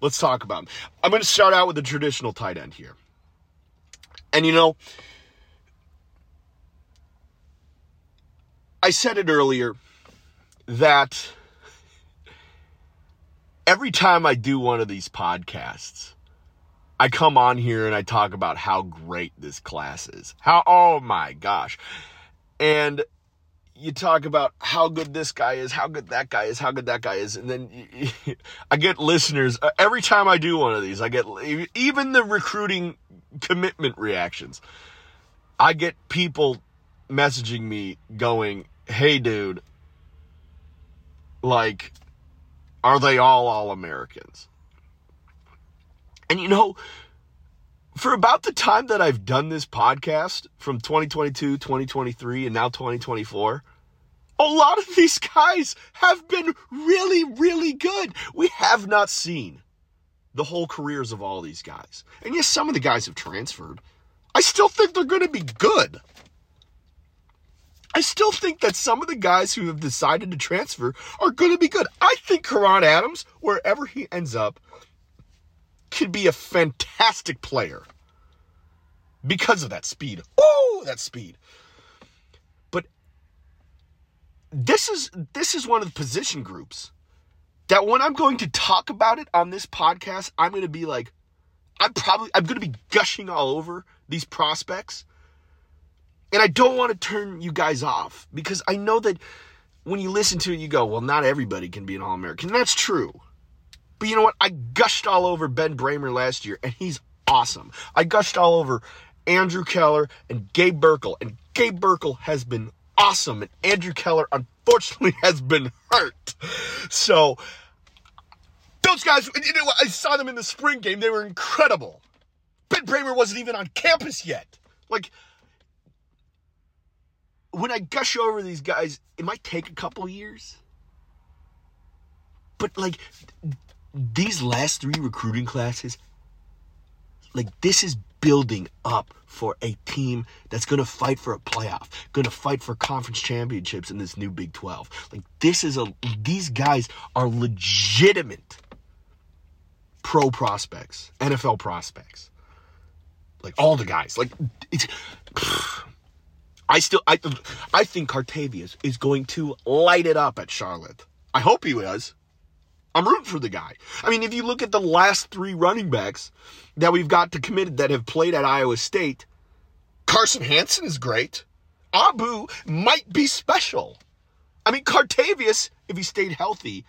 Let's talk about them. I'm going to start out with the traditional tight end here. And you know, I said it earlier that every time I do one of these podcasts, I come on here and I talk about how great this class is. How, oh my gosh. And you talk about how good this guy is, how good that guy is, how good that guy is. And then I get listeners uh, every time I do one of these. I get even the recruiting commitment reactions. I get people messaging me going, "Hey dude, like are they all all Americans?" And you know, for about the time that I've done this podcast from 2022, 2023 and now 2024, a lot of these guys have been really really good. We have not seen the whole careers of all these guys. And yes, some of the guys have transferred. I still think they're going to be good. I still think that some of the guys who have decided to transfer are going to be good. I think Karan Adams, wherever he ends up, could be a fantastic player because of that speed. Oh, that speed. But this is this is one of the position groups that when I'm going to talk about it on this podcast, I'm going to be like, I'm probably, I'm going to be gushing all over these prospects. And I don't want to turn you guys off because I know that when you listen to it, you go, well, not everybody can be an All American. That's true. But you know what? I gushed all over Ben Brahmer last year, and he's awesome. I gushed all over Andrew Keller and Gabe Burkle, and Gabe Burkle has been awesome, and Andrew Keller, unfortunately, has been hurt. So, those guys, you know, I saw them in the spring game. They were incredible. Ben Brahmer wasn't even on campus yet. Like, when I gush over these guys, it might take a couple years. But, like, these last three recruiting classes, like, this is building up for a team that's going to fight for a playoff, going to fight for conference championships in this new Big 12. Like this is a these guys are legitimate pro prospects, NFL prospects. Like all the guys. Like it's I still I I think Cartevious is going to light it up at Charlotte. I hope he does. I'm rooting for the guy. I mean, if you look at the last three running backs that we've got to committed that have played at Iowa State, Carson Hansen is great. Abu might be special. I mean, Cartevious, if he stayed healthy,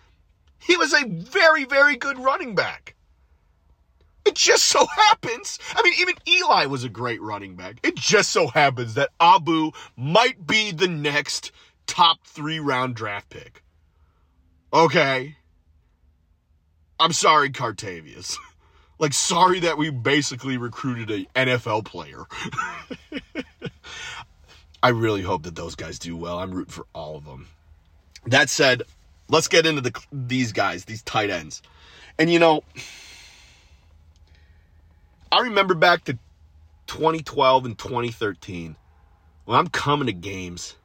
he was a very, very good running back. It just so happens, I mean, even Eli was a great running back. It just so happens that Abu might be the next top three round draft pick. Okay. I'm sorry, Cartevious. like, sorry that we basically recruited a NFL player. I really hope that those guys do well. I'm rooting for all of them. That said, let's get into the these guys, these tight ends. And you know, I remember back to 2012 and 2013 when I'm coming to games.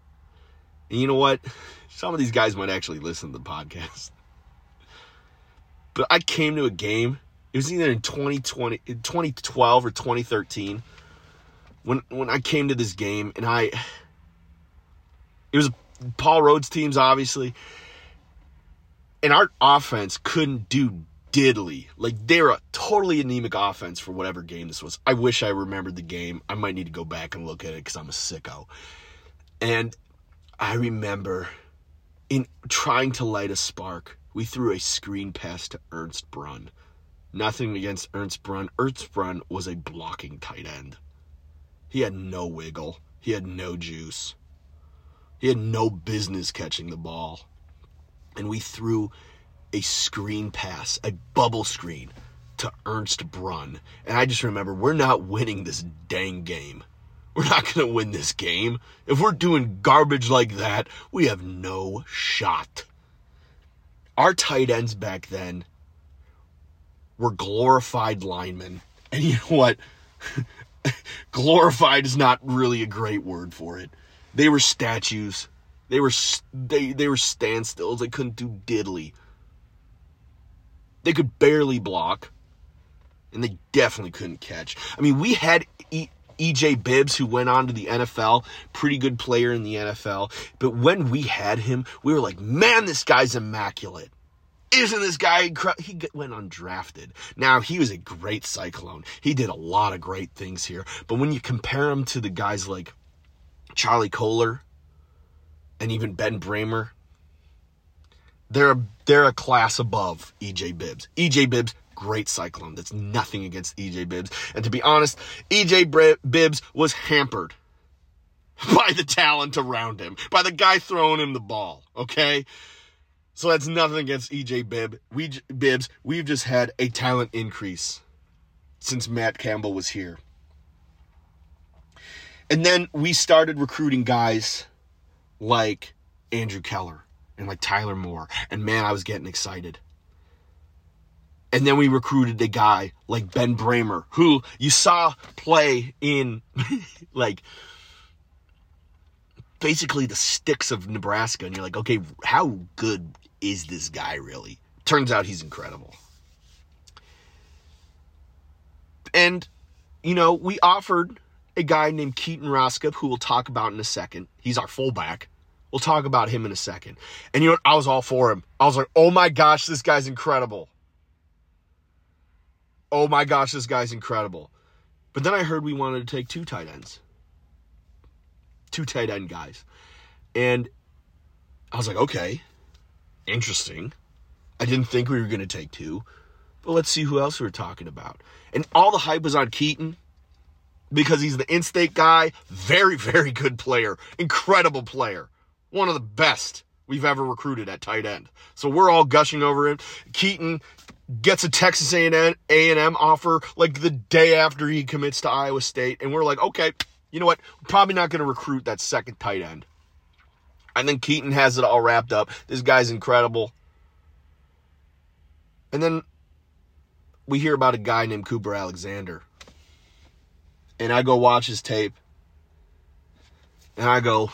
And you know what? Some of these guys might actually listen to the podcast. But I came to a game. It was either in 2020, 2012 or 2013 when when I came to this game and I it was Paul Rhoads teams obviously and our offense couldn't do diddly. Like they're a totally anemic offense for whatever game this was. I wish I remembered the game. I might need to go back and look at it cuz I'm a sicko. And I remember in trying to light a spark, we threw a screen pass to Ernst Brun. Nothing against Ernst Brun. Ernst Brun was a blocking tight end. He had no wiggle. He had no juice. He had no business catching the ball. And we threw a screen pass, a bubble screen to Ernst Brun. And I just remember we're not winning this dang game. We're not going to win this game. If we're doing garbage like that, we have no shot. Our tight ends back then were glorified linemen. And you know what? glorified is not really a great word for it. They were statues. They were they they were standstills. They couldn't do diddly. They could barely block, and they definitely couldn't catch. I mean, we had EJ Bibbs who went on to the NFL, pretty good player in the NFL. But when we had him, we were like, man, this guy's immaculate isn't this guy incredible? He went undrafted. Now, he was a great Cyclone. He did a lot of great things here. But when you compare him to the guys like Charlie Kolar and even Ben Brahmer, they're, they're a class above EJ Bibbs. EJ Bibbs, great Cyclone. That's nothing against EJ Bibbs. And to be honest, EJ Bibbs was hampered by the talent around him, by the guy throwing him the ball, okay? So that's nothing against EJ Bibb. We Bibbs. We've just had a talent increase since Matt Campbell was here. And then we started recruiting guys like Andrew Keller and like Tyler Moore. And man, I was getting excited. And then we recruited a guy like Ben Brahmer, who you saw play in like basically the sticks of Nebraska. And you're like, okay, how good is this guy really? Turns out he's incredible. And, you know, we offered a guy named Keaton Roskop, who we'll talk about in a second. He's our fullback. We'll talk about him in a second. And you know what? I was all for him. I was like, oh my gosh, this guy's incredible. Oh my gosh, this guy's incredible. But then I heard we wanted to take two tight ends. Two tight end guys. And I was like, okay, interesting. I didn't think we were going to take two, but let's see who else we are talking about. And all the hype was on Keaton because he's the in state guy. Very, very good player. Incredible player. One of the best we've ever recruited at tight end. So we're all gushing over him. Keaton gets a Texas A&M, offer like the day after he commits to Iowa State. And we're like, okay, you know what? Probably not going to recruit that second tight end. And then Keaton has it all wrapped up. This guy's incredible. And then we hear about a guy named Cooper Alexander. And I go watch his tape. And I go,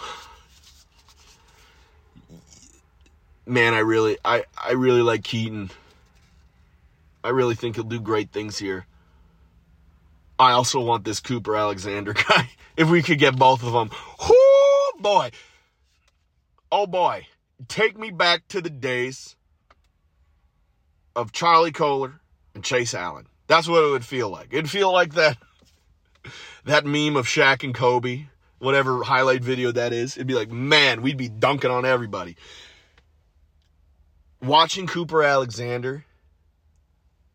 man, I really, I, I really like Keaton. I really think he'll do great things here. I also want this Cooper Alexander guy. If we could get both of them, Oh boy, oh boy, take me back to the days of Charlie Kolar and Chase Allen. That's what it would feel like. It'd feel like that that meme of Shaq and Kobe, whatever highlight video that is. It'd be like, man, we'd be dunking on everybody. Watching Cooper Alexander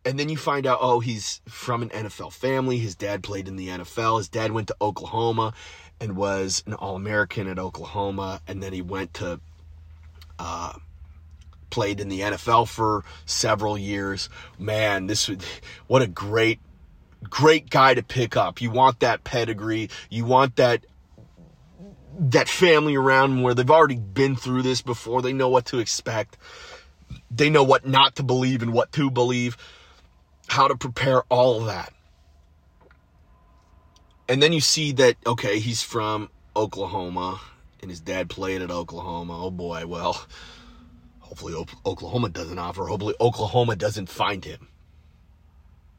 And then you find out, oh, he's from an NFL family. His dad played in the NFL. His dad went to Oklahoma and was an All American at Oklahoma. And then he went to, uh, played in the NFL for several years. Man, this would, what a great, great guy to pick up. You want that pedigree. You want that, that family around where they've already been through this before. They know what to expect. They know what not to believe and what to believe how to prepare all of that. And then you see that, okay, he's from Oklahoma and his dad played at Oklahoma. Oh boy, well, hopefully Oklahoma doesn't offer. Hopefully Oklahoma doesn't find him.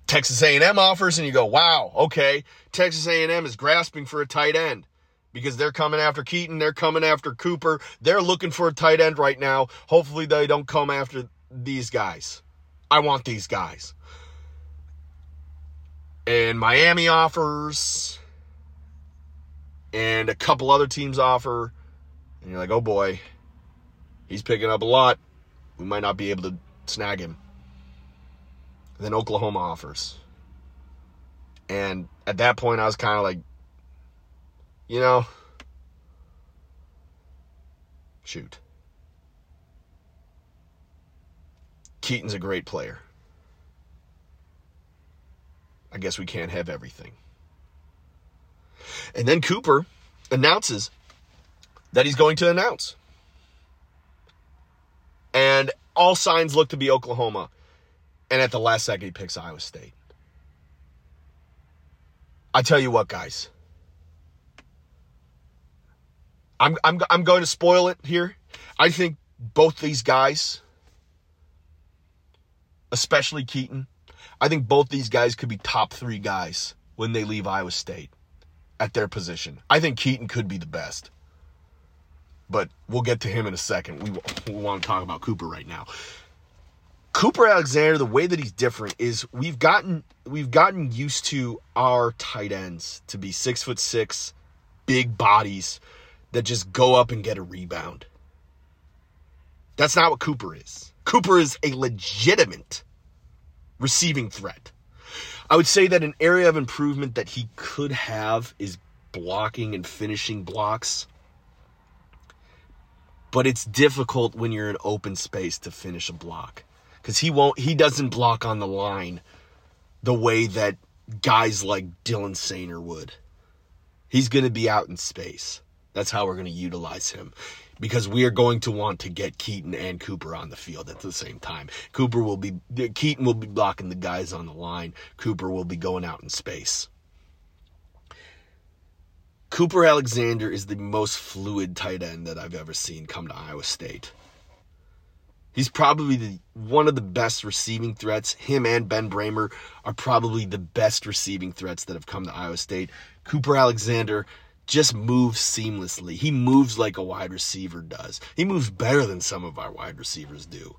Texas A&M offers and you go, wow, okay, Texas A&M is grasping for a tight end because they're coming after Keaton, they're coming after Cooper, they're looking for a tight end right now. Hopefully they don't come after these guys. I want these guys and Miami offers, and a couple other teams offer, and you're like, oh boy, he's picking up a lot. We might not be able to snag him. And then Oklahoma offers. And at that point, I was kind of like, you know, shoot. Keaton's a great player. I guess we can't have everything. And then Cooper announces that he's going to announce. And all signs look to be Oklahoma. And at the last second, he picks Iowa State. I tell you what, guys. I'm, I'm, I'm going to spoil it here. I think both these guys, especially Keaton, I think both these guys could be top three guys when they leave Iowa State at their position. I think Keaton could be the best. But we'll get to him in a second. We, we want to talk about Cooper right now. Cooper Alexander, the way that he's different is we've gotten we've gotten used to our tight ends to be six foot six, big bodies that just go up and get a rebound. That's not what Cooper is. Cooper is a legitimate receiving threat. I would say that an area of improvement that he could have is blocking and finishing blocks. But it's difficult when you're in open space to finish a block cuz he won't he doesn't block on the line the way that guys like Dylan Soehner would. He's going to be out in space. That's how we're going to utilize him because we are going to want to get Keaton and Cooper on the field at the same time. Cooper will be Keaton will be blocking the guys on the line. Cooper will be going out in space. Cooper Alexander is the most fluid tight end that I've ever seen come to Iowa State. He's probably the, one of the best receiving threats. Him and Ben Brahmer are probably the best receiving threats that have come to Iowa State. Cooper Alexander just moves seamlessly. He moves like a wide receiver does. He moves better than some of our wide receivers do.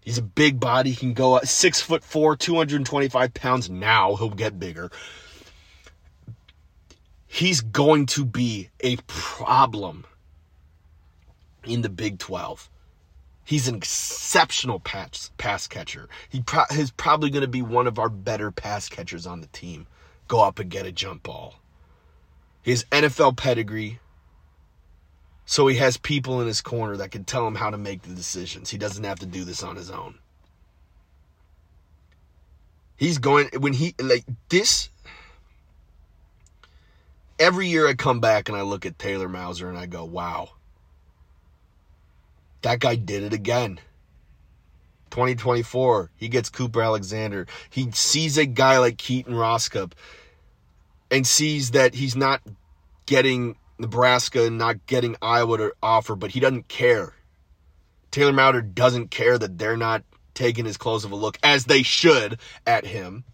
He's a big body. He can go six foot four, 225 pounds. Now he'll get bigger. He's going to be a problem in the Big 12. He's an exceptional pass, pass catcher. He pro- he's probably going to be one of our better pass catchers on the team. Go up and get a jump ball his NFL pedigree. So he has people in his corner that can tell him how to make the decisions. He doesn't have to do this on his own. He's going when he like this every year I come back and I look at Taylor Mouser and I go, "Wow. That guy did it again." 2024, he gets Cooper Alexander. He sees a guy like Keaton Roscup and sees that he's not getting Nebraska and not getting Iowa to offer, but he doesn't care. Taylor Mouser doesn't care that they're not taking as close of a look as they should at him.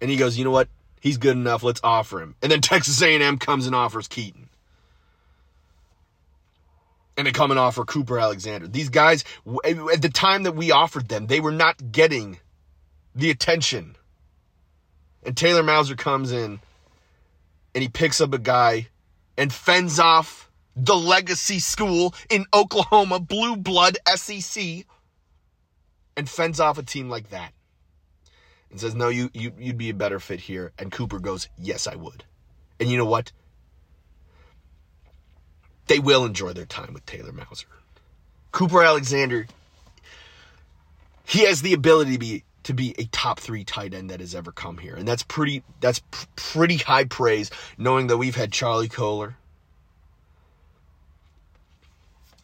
And he goes, you know what? He's good enough. Let's offer him. And then Texas A&M comes and offers Keaton. And they come and offer Cooper Alexander. These guys, at the time that we offered them, they were not getting the attention. And Taylor Mouser comes in and he picks up a guy and fends off the legacy school in Oklahoma, blue blood SEC. and fends off a team like that and says, "No, you, you you'd be a better fit here." And Cooper goes, "Yes, I would." And you know what? They will enjoy their time with Taylor Mouser. Cooper Alexander, he has the ability to be to be a top three tight end that has ever come here, and that's pretty that's p- pretty high praise, knowing that we've had Charlie Kolar,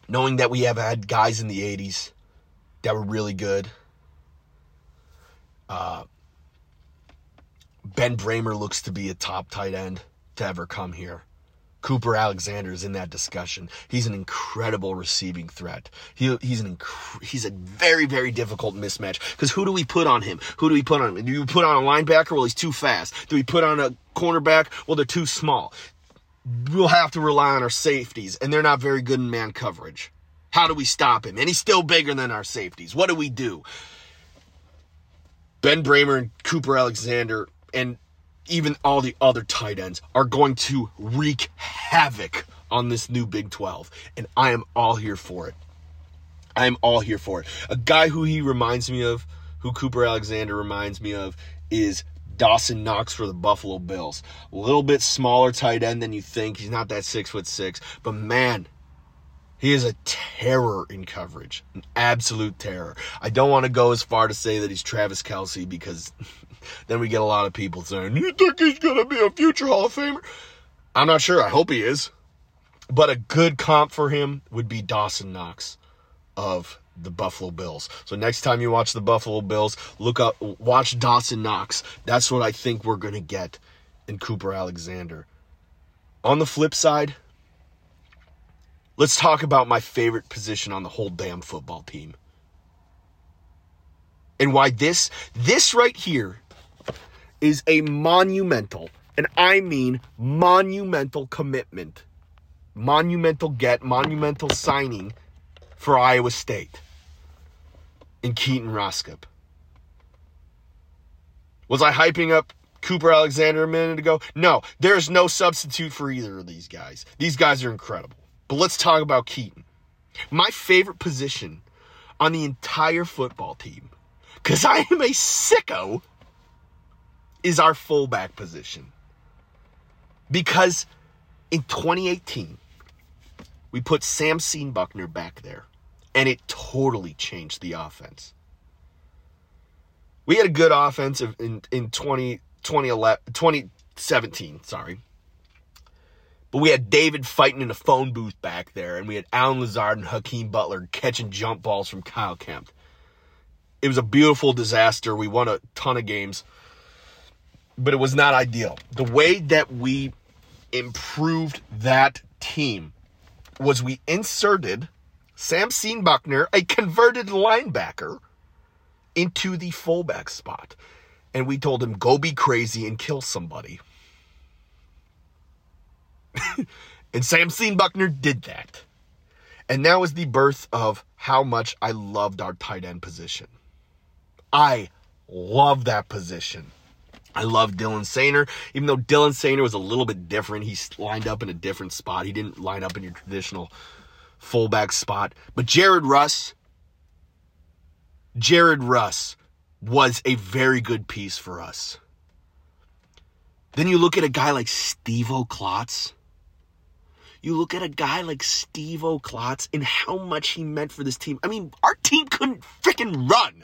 knowing that we have had guys in the '80s that were really good. Uh, Ben Brahmer looks to be a top tight end to ever come here. Cooper Alexander is in that discussion. He's an incredible receiving threat. He, he's an inc- he's a very very difficult mismatch because who do we put on him? Who do we put on him? Do we put on a linebacker? Well, he's too fast. Do we put on a cornerback? Well, they're too small. We'll have to rely on our safeties, and they're not very good in man coverage. How do we stop him? And he's still bigger than our safeties. What do we do? Ben Brahmer and Cooper Alexander and even all the other tight ends are going to wreak havoc on this new Big 12. And I am all here for it. I am all here for it. A guy who he reminds me of, who Cooper Alexander reminds me of, is Dawson Knox for the Buffalo Bills. A little bit smaller tight end than you think. He's not that six foot six, but man, he is a terror in coverage, an absolute terror. I don't want to go as far to say that he's Travis Kelce because then we get a lot of people saying, You think he's going to be a future Hall of Famer? I'm not sure. I hope he is. But a good comp for him would be Dawson Knox of the Buffalo Bills. So next time you watch the Buffalo Bills, look up, watch Dawson Knox. That's what I think we're going to get in Cooper Alexander. On the flip side, let's talk about my favorite position on the whole damn football team. And why this, this right here is a monumental, and I mean monumental commitment, monumental get, monumental signing for Iowa State in Keaton Roskop. Was I hyping up Cooper Alexander a minute ago? No, there's no substitute for either of these guys. These guys are incredible. But let's talk about Keaton. My favorite position on the entire football team, because I am a sicko, is our fullback position. Because in 2018, we put Sam Buckner back there, and it totally changed the offense. We had a good offense in, in 20, 2011, 2017, sorry. But we had David fighting in a phone booth back there, and we had Allen Lazard and Hakeem Butler catching jump balls from Kyle Kempt. It was a beautiful disaster. We won a ton of games, but it was not ideal. The way that we improved that team was we inserted Sam Buckner, a converted linebacker, into the fullback spot. And we told him, go be crazy and kill somebody. and Sam Buckner did that. And that was the birth of how much I loved our tight end position. I love that position. I love Dylan Soehner, even though Dylan Soehner was a little bit different. He lined up in a different spot. He didn't line up in your traditional fullback spot. But Jared Rus, Jared Rus was a very good piece for us. Then you look at a guy like Steve Klotz. You look at a guy like Steve Klotz and how much he meant for this team. I mean, our team couldn't freaking run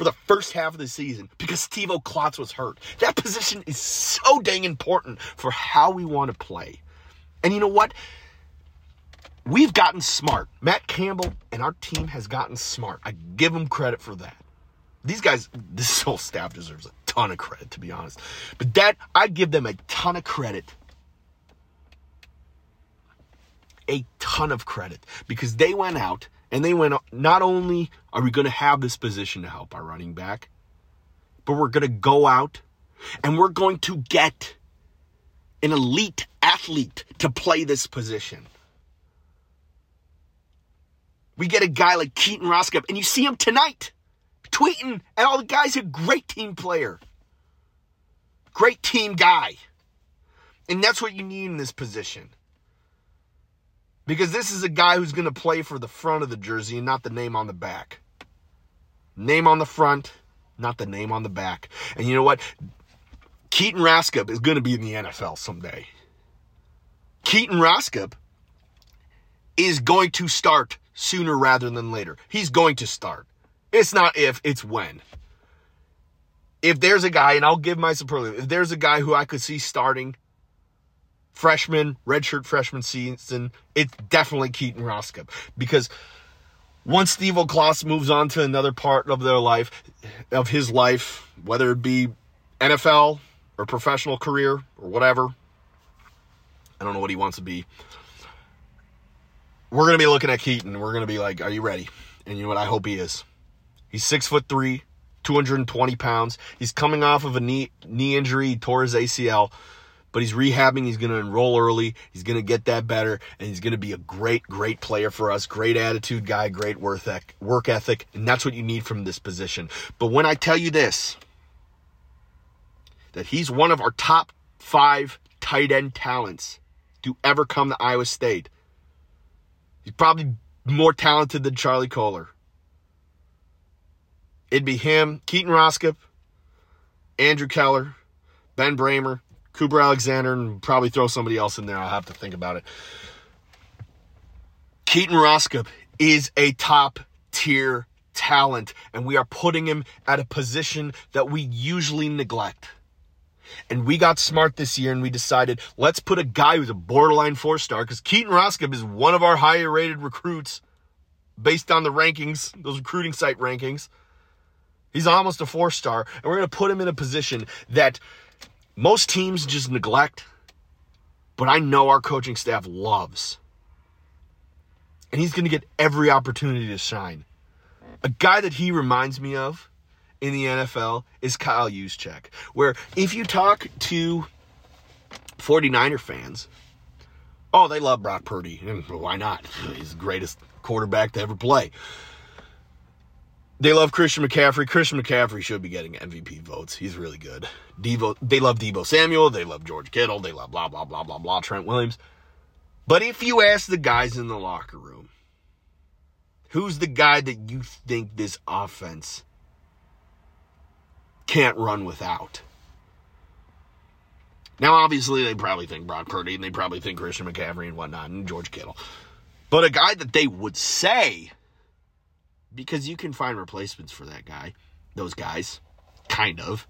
for the first half of the season because Steve Klotz was hurt. That position is so dang important for how we want to play. And you know what? We've gotten smart. Matt Campbell and our team has gotten smart. I give them credit for that. These guys, this whole staff deserves a ton of credit, to be honest. But that, I give them a ton of credit a ton of credit because they went out and they went, not only are we going to have this position to help our running back, but we're going to go out and we're going to get an elite athlete to play this position. We get a guy like Keaton Roskop, and you see him tonight tweeting at all the guys, a great team player, great team guy. And that's what you need in this position. Because this is a guy who's going to play for the front of the jersey and not the name on the back. Name on the front, not the name on the back. And you know what? Keaton Raskup is going to be in the NFL someday. Keaton Raskup is going to start sooner rather than later. He's going to start. It's not if, it's when. If there's a guy, and I'll give my superlative, if there's a guy who I could see starting freshman, redshirt freshman season, it's definitely Keaton Raskup. Because once Stevo Klotz moves on to another part of their life, of his life, whether it be NFL or professional career or whatever, I don't know what he wants to be. We're gonna be looking at Keaton. We're gonna be like, "Are you ready?" And you know what? I hope he is. He's six foot three, 220 pounds. He's coming off of a knee knee injury, he tore his ACL but he's rehabbing. He's going to enroll early. He's going to get that better, and he's going to be a great, great player for us. Great attitude guy, great work ethic, and that's what you need from this position. But when I tell you this, that he's one of our top five tight end talents to ever come to Iowa State, he's probably more talented than Charlie Kolar. It'd be him, Keaton Raskup, Andrew Keller, Ben Brahmer, Cooper Alexander, and probably throw somebody else in there. I'll have to think about it. Keaton Raskup is a top tier talent, and we are putting him at a position that we usually neglect. And we got smart this year and we decided let's put a guy who's a borderline four star because Keaton Raskup is one of our higher rated recruits based on the rankings, those recruiting site rankings. He's almost a four star, and we're going to put him in a position that most teams just neglect, but I know our coaching staff loves. And he's going to get every opportunity to shine. A guy that he reminds me of in the NFL is Kyle Juszczyk, where if you talk to 49er fans, oh, they love Brock Purdy. Why not? He's the greatest quarterback to ever play. They love Christian McCaffrey. Christian McCaffrey should be getting MVP votes. He's really good. Devo, they love Deebo Samuel. They love George Kittle. They love blah, blah, blah, blah, blah, Trent Williams. But if you ask the guys in the locker room, who's the guy that you think this offense can't run without? Now, obviously, they probably think Brock Purdy and they probably think Christian McCaffrey and whatnot and George Kittle. But a guy that they would say because you can find replacements for that guy, those guys, kind of.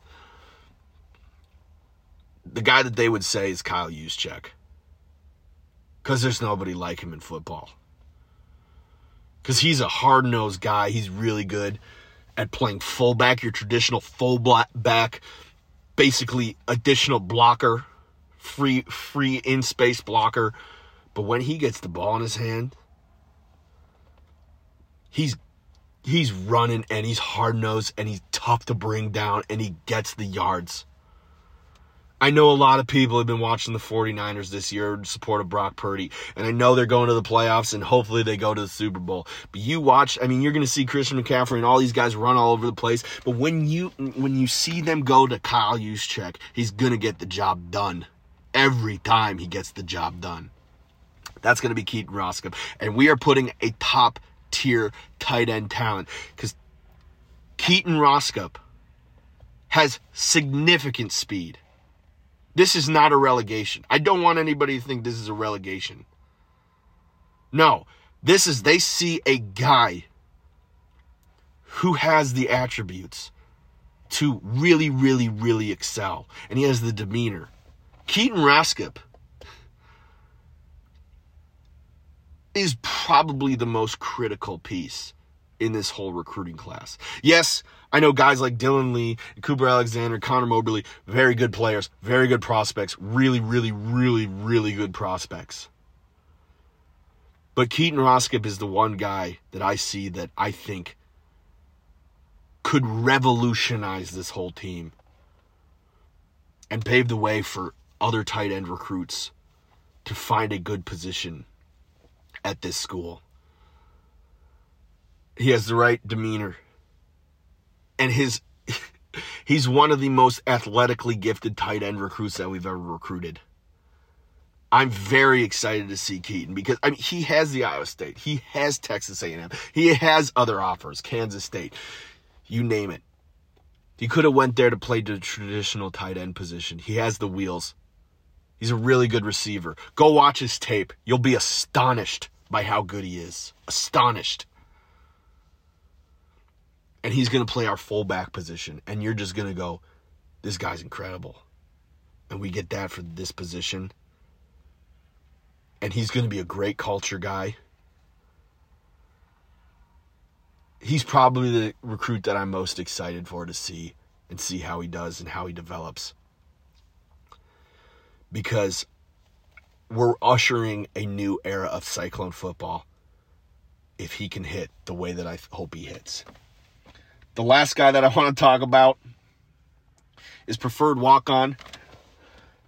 The guy that they would say is Kyle Juszczyk. Because there's nobody like him in football. Because he's a hard nosed guy. He's really good at playing fullback, your traditional fullback, basically additional blocker, free free in space blocker. But when he gets the ball in his hand, he's he's running and he's hard nosed and he's tough to bring down and he gets the yards. I know a lot of people have been watching the 49ers this year in support of Brock Purdy, and I know they're going to the playoffs and hopefully they go to the Super Bowl. But you watch, I mean, you're going to see Christian McCaffrey and all these guys run all over the place. But when you when you see them go to Kyle Juszczyk, he's going to get the job done every time he gets the job done. That's going to be Keaton Raskup, and we are putting a top tier tight end talent because Keaton Raskup has significant speed. This is not a relegation. I don't want anybody to think this is a relegation. No, this is, they see a guy who has the attributes to really, really, really excel. And he has the demeanor. Keaton Raskup is probably the most critical piece in this whole recruiting class. Yes, I know guys like Dylan Lee, Cooper Alexander, Connor Moberly, very good players, very good prospects, really, really, really, really good prospects. But Keaton Raskup is the one guy that I see that I think could revolutionize this whole team and pave the way for other tight end recruits to find a good position at this school. He has the right demeanor. And his he's one of the most athletically gifted tight end recruits that we've ever recruited. I'm very excited to see Keaton because I mean he has the Iowa State, he has Texas A&M, he has other offers, Kansas State. You name it. He could have went there to play the traditional tight end position. He has the wheels. He's a really good receiver. Go watch his tape. You'll be astonished by how good he is. Astonished. And he's going to play our fullback position. And you're just going to go, this guy's incredible. And we get that for this position. And he's going to be a great culture guy. He's probably the recruit that I'm most excited for to see and see how he does and how he develops. Because we're ushering a new era of Cyclone football if he can hit the way that I hope he hits. The last guy that I want to talk about is preferred walk on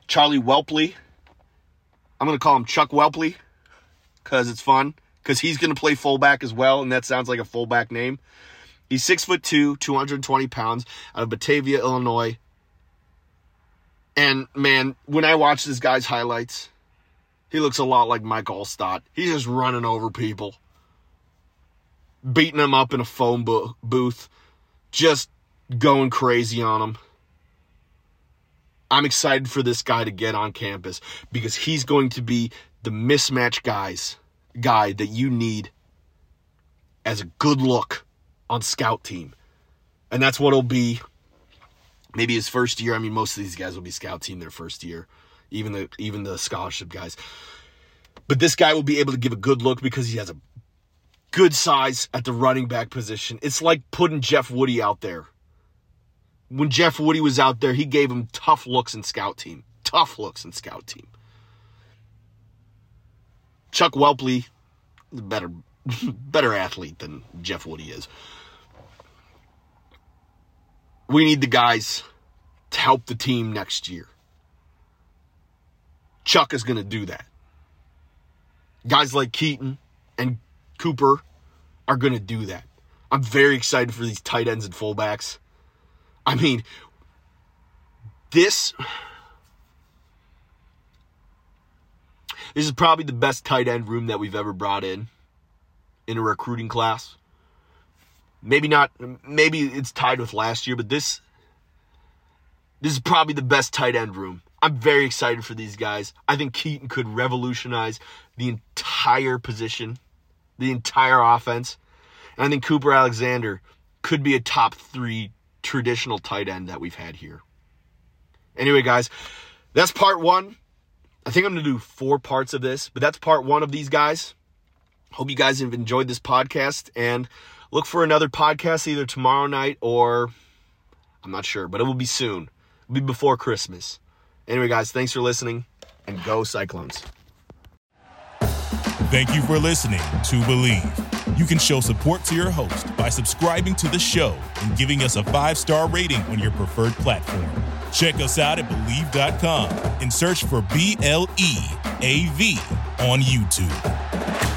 Charlie Welpley. I'm going to call him Chuck Welpley because it's fun because he's going to play fullback as well, and that sounds like a fullback name. He's six foot two, 220 pounds, out of Batavia, Illinois. And man, when I watch this guy's highlights, he looks a lot like Mike Alstott. He's just running over people, beating them up in a phone bo- booth, just going crazy on them. I'm excited for this guy to get on campus because he's going to be the mismatch guys guy that you need as a good look on scout team. And that's what it'll be maybe his first year. I mean, most of these guys will be scout team their first year, even the even the scholarship guys. But this guy will be able to give a good look because he has a good size at the running back position. It's like putting Jeff Woody out there. When Jeff Woody was out there, he gave him tough looks in scout team. Tough looks in scout team. Chuck Welpley, better better athlete than Jeff Woody is. We need the guys to help the team next year. Chuck is going to do that. Guys like Keaton and Cooper are going to do that. I'm very excited for these tight ends and fullbacks. I mean, this this is probably the best tight end room that we've ever brought in in a recruiting class. Maybe not maybe it's tied with last year, but this this is probably the best tight end room. I'm very excited for these guys. I think Keaton could revolutionize the entire position, the entire offense. And I think Cooper Alexander could be a top 3 traditional tight end that we've had here. Anyway, guys, that's part 1. I think I'm going to do four parts of this, but that's part 1 of these guys. Hope you guys have enjoyed this podcast and look for another podcast either tomorrow night or I'm not sure, but it will be soon. It'll be before Christmas. Anyway, guys, thanks for listening and go Cyclones. Thank you for listening to Bleav. You can show support to your host by subscribing to the show and giving us a five star rating on your preferred platform. Check us out at Bleav.com and search for B L E A V on YouTube.